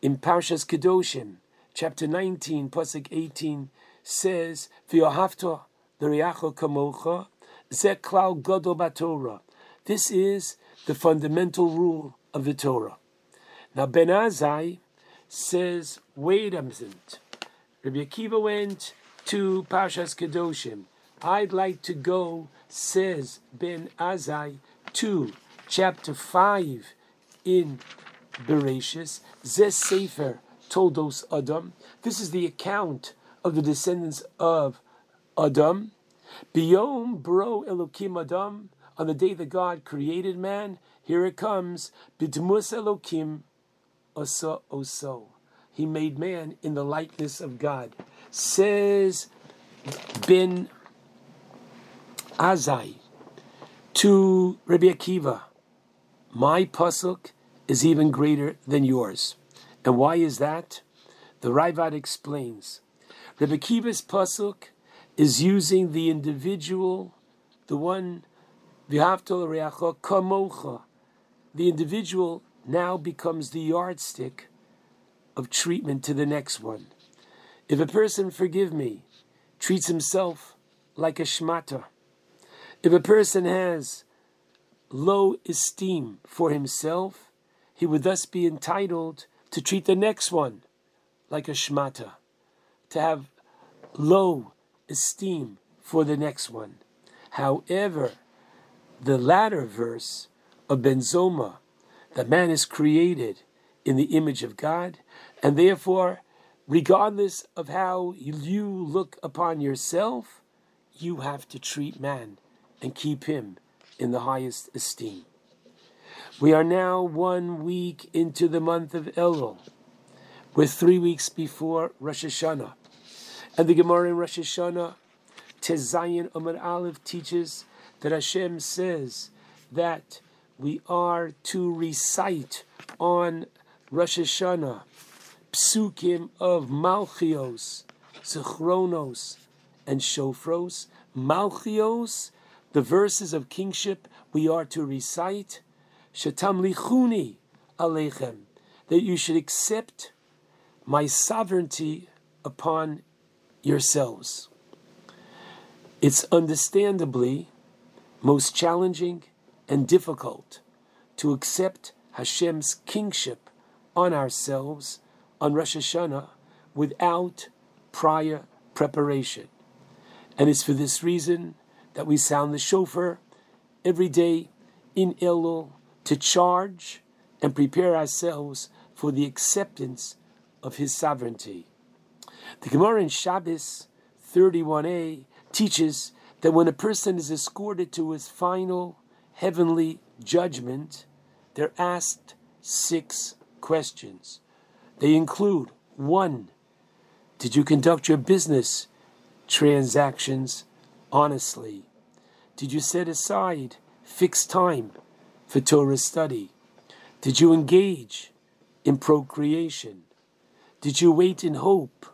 in Parshas Kedoshim, chapter 19, pasuk 18, says, "V'yohavta l'riacho kamocha ze klal gadol b'Torah." This is the fundamental rule of the Torah. Now Ben Azai says, "Wait a minute." Rabbi Akiva went to Parshas Kedoshim. I'd like to go, says Ben Azai, to chapter 5 in Bereshis, Zes Sefer Toldos Adam. This is the account of the descendants of Adam. Biyom Bro Elokim Adam, on the day that God created man, here it comes, Bidmus Elokim Oso. He made man in the likeness of God. Says Ben Azai to Rabbi Akiva, my pasuk is even greater than yours. And why is that? The Raavad explains. Rabbi Akiva's pasuk is using the individual, the one. The individual now becomes the yardstick of treatment to the next one. If a person, forgive me, treats himself like a shmata, if a person has low esteem for himself, he would thus be entitled to treat the next one like a shmata, to have low esteem for the next one. However, the latter verse of Ben Zoma, that man is created in the image of God, and therefore regardless of how you look upon yourself, you have to treat man and keep him in the highest esteem. We are now one week into the month of Elul. We're three weeks before Rosh Hashanah. And the Gemara in Rosh Hashanah, Tezayin Amar Aleph teaches that Hashem says that we are to recite on Rosh Hashanah psukim of Malchios, Zichronos, and Shofros. Malchios, the verses of kingship we are to recite. Shetam lichuni aleichem, that you should accept my sovereignty upon yourselves. It's understandably most challenging and difficult to accept Hashem's kingship on ourselves on Rosh Hashanah without prior preparation. And it's for this reason that we sound the shofar every day in Elul to charge and prepare ourselves for the acceptance of His sovereignty. The Gemara in Shabbos 31a teaches that when a person is escorted to his final heavenly judgment, they're asked six questions. They include one, did you conduct your business transactions honestly? Did you set aside fixed time for Torah study? Did you engage in procreation? Did you wait in hope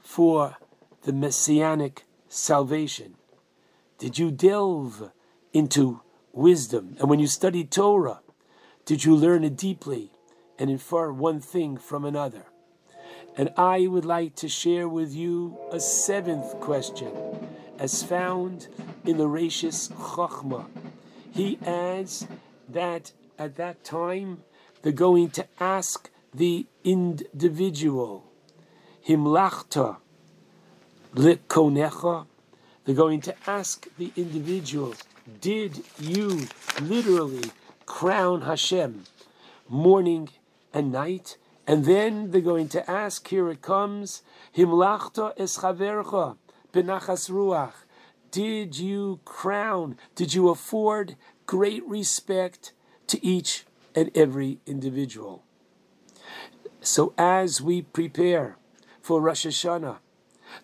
for the messianic salvation? Did you delve into wisdom? And when you studied Torah, did you learn it deeply and infer one thing from another? And I would like to share with you a seventh question, as found in the Reishis Chochma. He adds that at that time they're going to ask the individual, Himlachta likonecha. They're going to ask the individual, did you literally crown Hashem morning and night? And then they're going to ask, here it comes, Himlachta es chavercha benachas ruach. Did you crown, did you afford great respect to each and every individual? So as we prepare for Rosh Hashanah,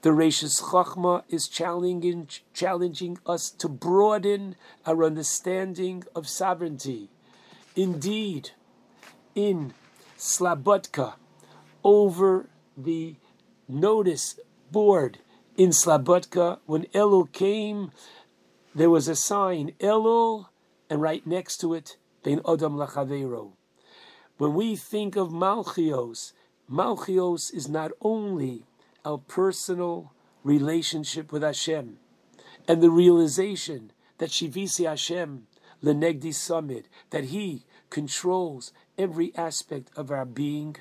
the Reishis Chochma is challenging, challenging us to broaden our understanding of sovereignty. Indeed, in Slabotka, over the notice board in Slabotka, when Elul came, there was a sign, Elul, and right next to it, Ben Adam Lachavero. When we think of Malchios, Malchios is not only our personal relationship with Hashem and the realization that Shivisi Hashem, Lenegdi Summit, that He controls every aspect of our being.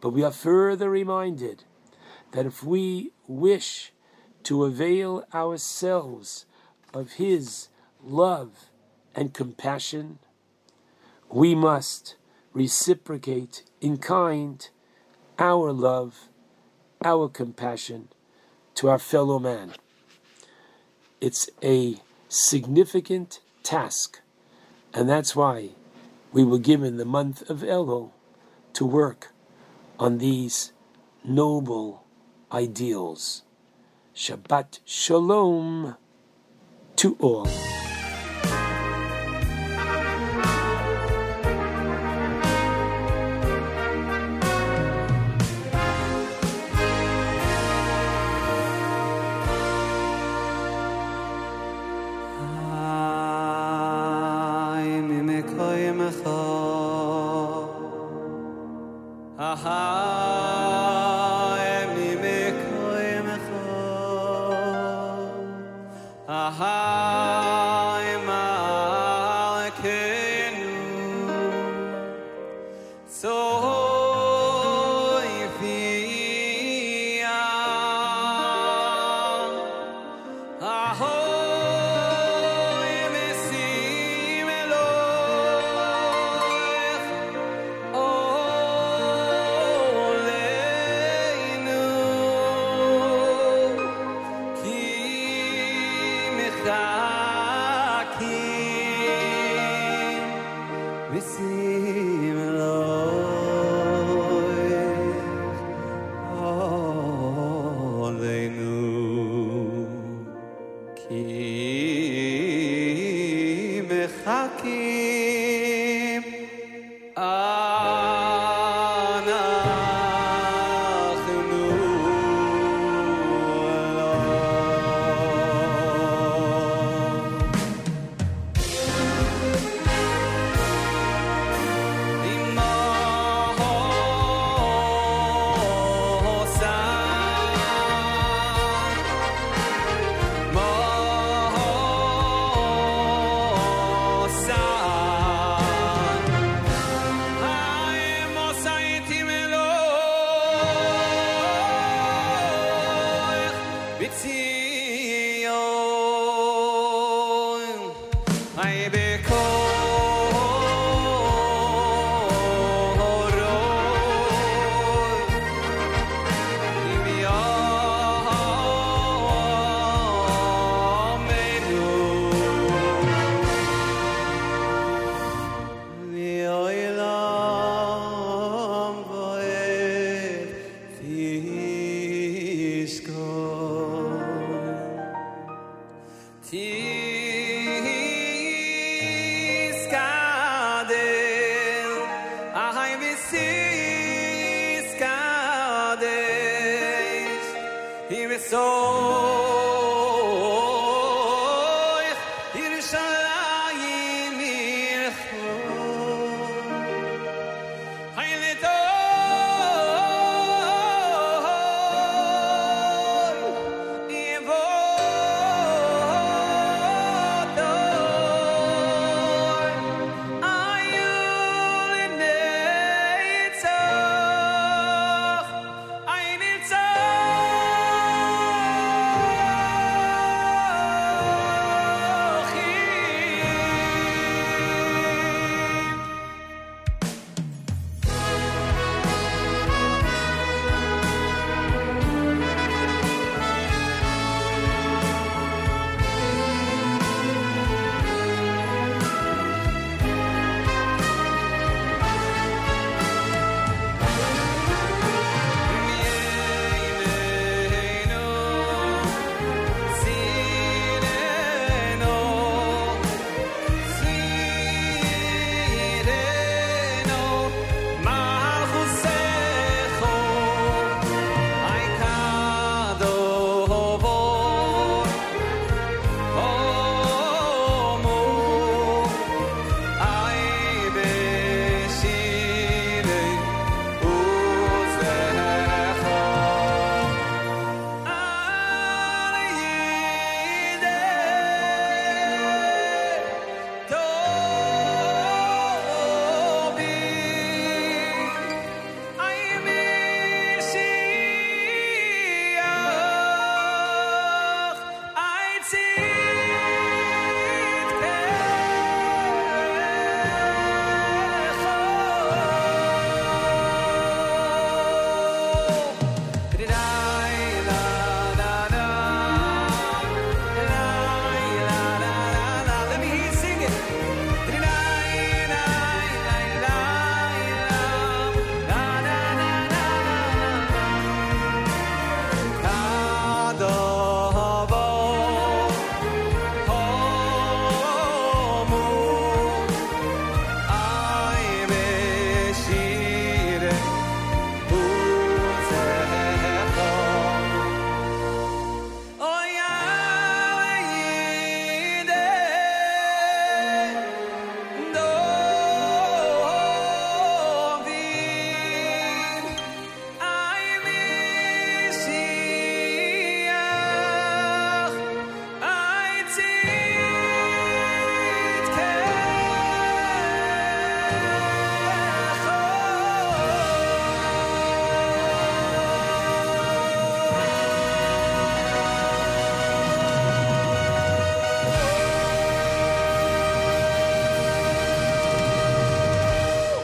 But we are further reminded that if we wish to avail ourselves of His love and compassion, we must reciprocate in kind our love, our compassion to our fellow man. It's a significant task, and that's why we were given the month of Elul to work on these noble ideals. Shabbat Shalom to all.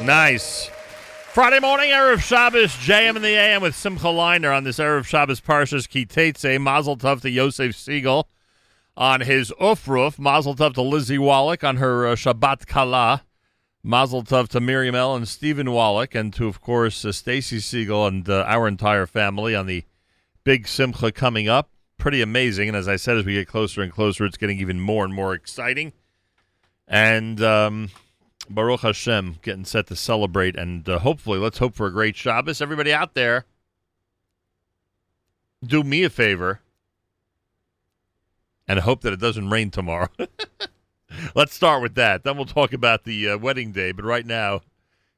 Nice. Friday morning, Erev Shabbos, JM in the AM with Simcha Liner on this Erev Shabbos Parshas Kitetse. Mazel Tov to Yosef Segal on his Ufruf. Mazel Tov to Lizzie Wallach on her uh, Shabbat Kala. Mazel Tov to Miriam L. and Stephen Wallach, and to, of course, uh, Stacy Segal and uh, our entire family on the big Simcha coming up. Pretty amazing. And as I said, as we get closer and closer, it's getting even more and more exciting. And um, Baruch Hashem getting set to celebrate, and uh, hopefully, let's hope for a great Shabbos. Everybody out there, do me a favor and hope that it doesn't rain tomorrow. <laughs> let's start with that. Then we'll talk about the uh, wedding day. But right now,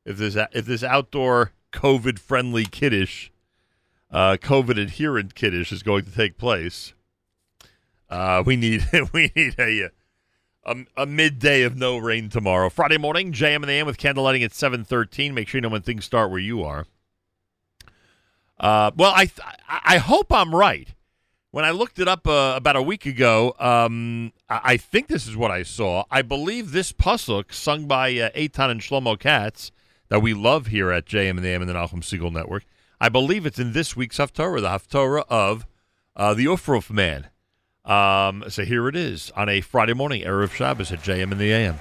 if this if this outdoor COVID friendly kiddish, uh, COVID adherent kiddish is going to take place, uh, we need <laughs> we need a, a a midday of no rain tomorrow. Friday morning, JM and the AM with candle lighting at seven thirteen. Make sure you know when things start where you are. Uh, well, I th- I I hope I'm right. When I looked it up uh, about a week ago, um, I-, I think this is what I saw. I believe this pasuk sung by uh, Eitan and Shlomo Katz that we love here at JM and the AM and the Nachum Segal Network. I believe it's in this week's Haftorah, the Haftorah of uh, the Ufruf man. Um, so here it is on a Friday morning, Erev Shabbos at JM and the AM.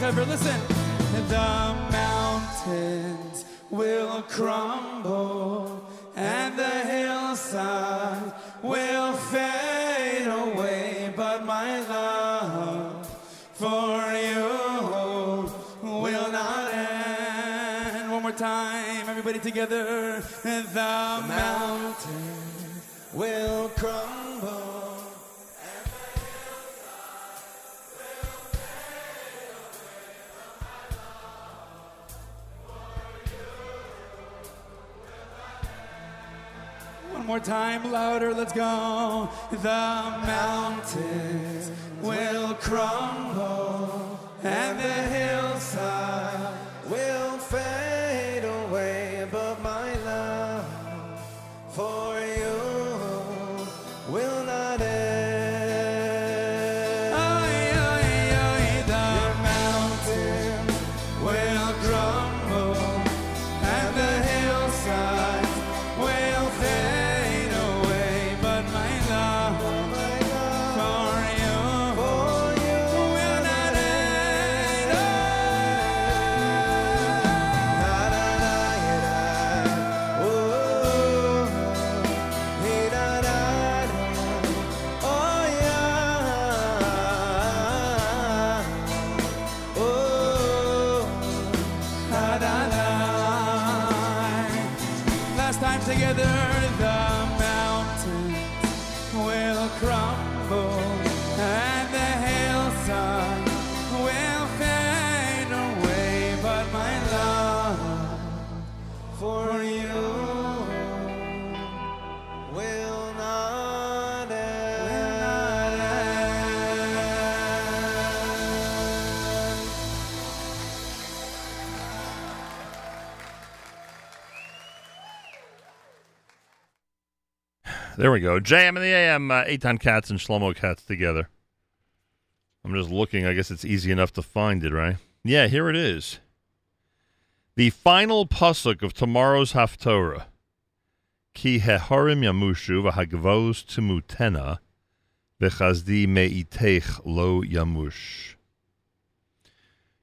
Clever. Listen. The mountains will crumble and the hillside will fade away, but my love for you will not end. One more time, everybody together. The mountains will crumble. More time, louder, let's go. The mountains will crumble and the hillside will fade There we go. JM and the AM, uh, Eitan Katz and Shlomo Katz together. I'm just looking. I guess it's easy enough to find it, right? Yeah, here it is. The final pasuk of tomorrow's Haftorah. Ki heharim yamushu v'hagvos timutena v'chazdi me'itech lo yamush.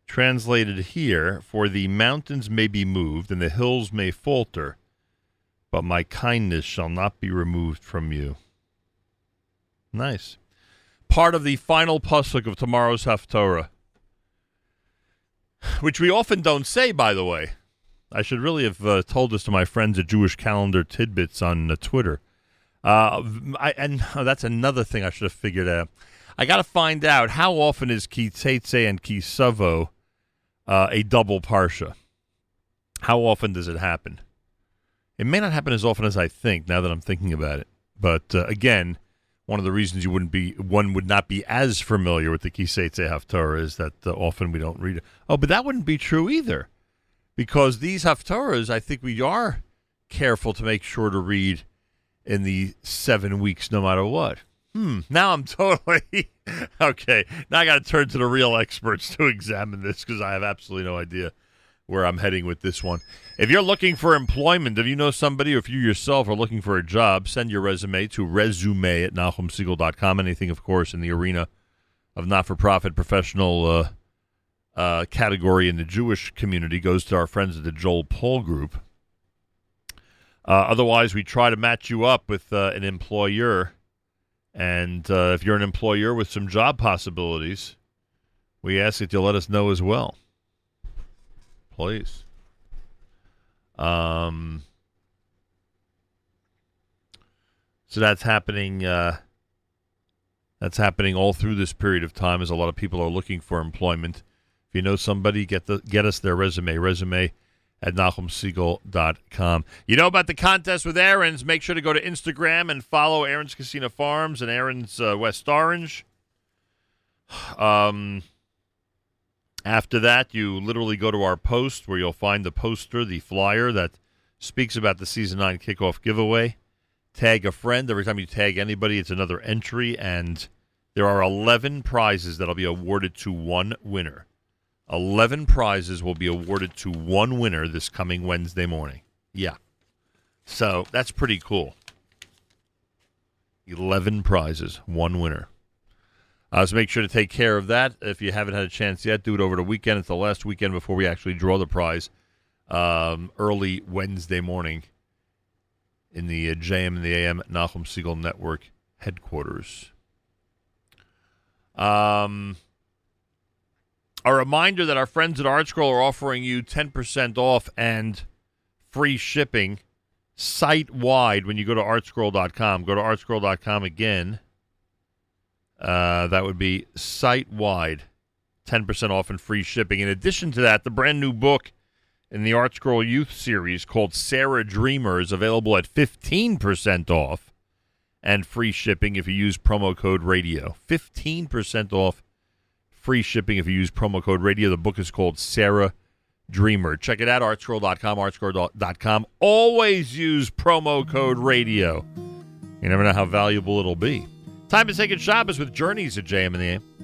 Translated here, for the mountains may be moved and the hills may falter, but my kindness shall not be removed from you. Nice. Part of the final pasuk of tomorrow's Haftorah, which we often don't say, by the way. I should really have uh, told this to my friends at Jewish Calendar Tidbits on uh, Twitter. Uh, I, and <laughs> that's another thing I should have figured out. I got to find out how often is Kitetse and Ki Savo uh, a double parsha. How often does it happen? It may not happen as often as I think. Now that I'm thinking about it, but uh, again, one of the reasons you wouldn't be one would not be as familiar with the Kiseitze Haftarah is that uh, often we don't read it. Oh, but that wouldn't be true either, because these Haftarahs, I think we are careful to make sure to read in the seven weeks, no matter what. Hmm. Now I'm <laughs> totally okay. Now I got to turn to the real experts to examine this because I have absolutely no idea where I'm heading with this one. If you're looking for employment, if you know somebody or if you yourself are looking for a job, send your resume to resume at NachumSegal.com. Anything, of course, in the arena of not for profit professional uh, uh, category in the Jewish community goes to our friends at the Joel Paul Group. Uh, otherwise, we try to match you up with uh, an employer. And uh, if you're an employer with some job possibilities, we ask that you let us know as well. Please. Um, so that's happening uh, That's happening all through this period of time as a lot of people are looking for employment. If you know somebody, get the get us their resume. Resume at NachumSegal.com. You know about the contest with Aron's. Make sure to go to Instagram and follow Aron's Kissena Farms and Aron's uh, West Orange. <sighs> Um, after that, you literally go to our post where you'll find the poster, the flyer that speaks about the season nine kickoff giveaway. Tag a friend. Every time you tag anybody, it's another entry, and there are 11 prizes that'll be awarded to one winner. 11 prizes will be awarded to one winner this coming Wednesday morning. Yeah. So that's pretty cool. 11 prizes, one winner. Uh, so make sure to take care of that. If you haven't had a chance yet, do it over the weekend. It's the last weekend before we actually draw the prize um, early Wednesday morning in the uh, JM and the AM Nachum Segal Network headquarters. Um, a reminder that our friends at ArtScroll are offering you 10% off and free shipping site wide when you go to artscroll.com. Go to artscroll.com again. Uh, that would be site wide, 10% off and free shipping. In addition to that, the brand new book in the ArtScroll Youth series called Sarah Dreamer is available at 15% off and free shipping if you use promo code radio. 15% off free shipping if you use promo code radio. The book is called Sarah Dreamer. Check it out, artscroll.com, artscroll.com. Always use promo code radio. You never know how valuable it'll be. Time to take a Shabbos with Journeys at JM and the AM.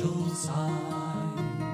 Special sign.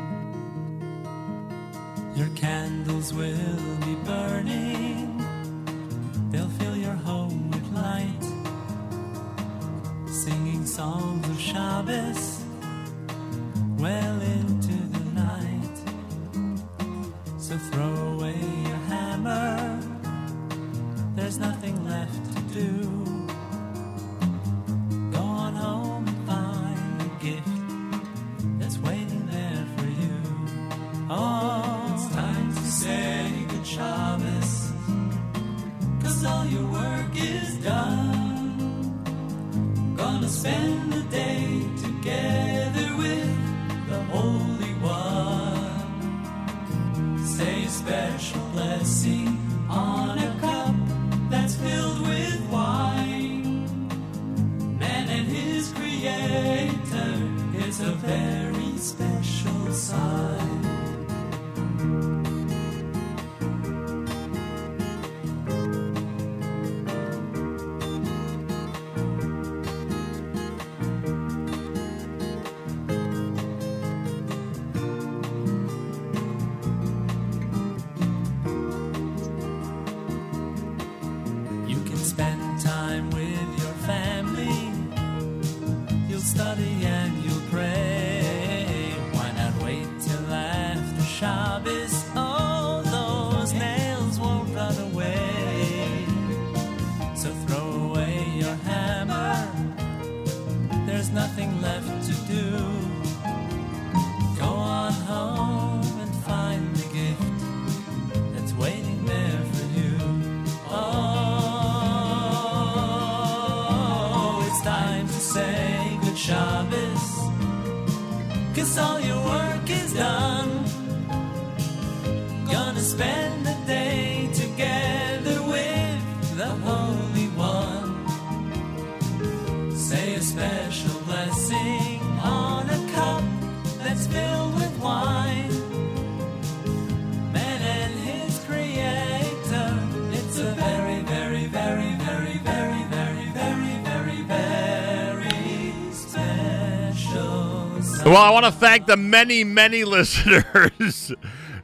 Well, I want to thank the many, many <laughs> listeners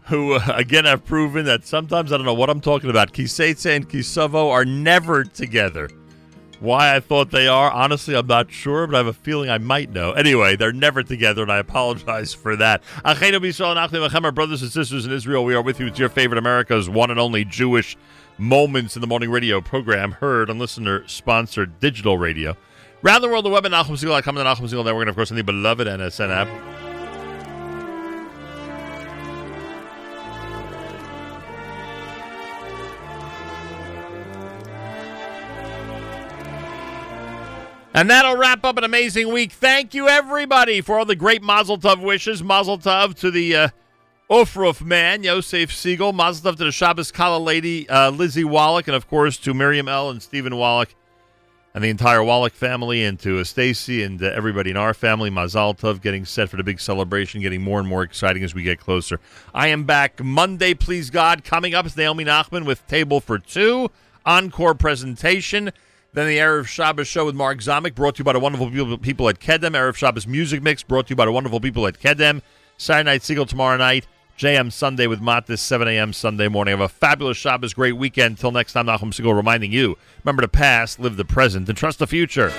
who, uh, again, have proven that sometimes I don't know what I'm talking about. Kiseitse and Kisovo are never together. Why I thought they are, honestly, I'm not sure, but I have a feeling I might know. Anyway, they're never together, and I apologize for that. Brothers and sisters in Israel, we are with you. It's your favorite America's one and only Jewish Moments in the Morning radio program, heard on listener-sponsored digital radio. Round the world, the web at NachumSegal.com and the Nachum Segal Network, and of course on the beloved NSN app. And that'll wrap up an amazing week. Thank you, everybody, for all the great Mazel Tov wishes. Mazel Tov to the uh, Ufruf man, Yosef Segal. Mazel Tov to the Shabbos Kala lady, uh, Lizzie Wallach. And, of course, to Miriam L. and Stephen Wallach and the entire Wallach family, and to Stacy and uh, everybody in our family. Mazel Tov getting set for the big celebration, getting more and more exciting as we get closer. I am back Monday, please God. Coming up is Naomi Nachman with Table for Two, encore presentation. Then the Erev Shabbos show with Mark Zamek, brought to you by the wonderful people, people at Kedem. Erev Shabbos music mix, brought to you by the wonderful people at Kedem. Saturday night Segal tomorrow night. JM Sunday with Matis, 7 a.m. Sunday morning. Have a fabulous Shabbos, great weekend. Till next time, Nachum Segal reminding you, remember the past, live the present, and trust the future.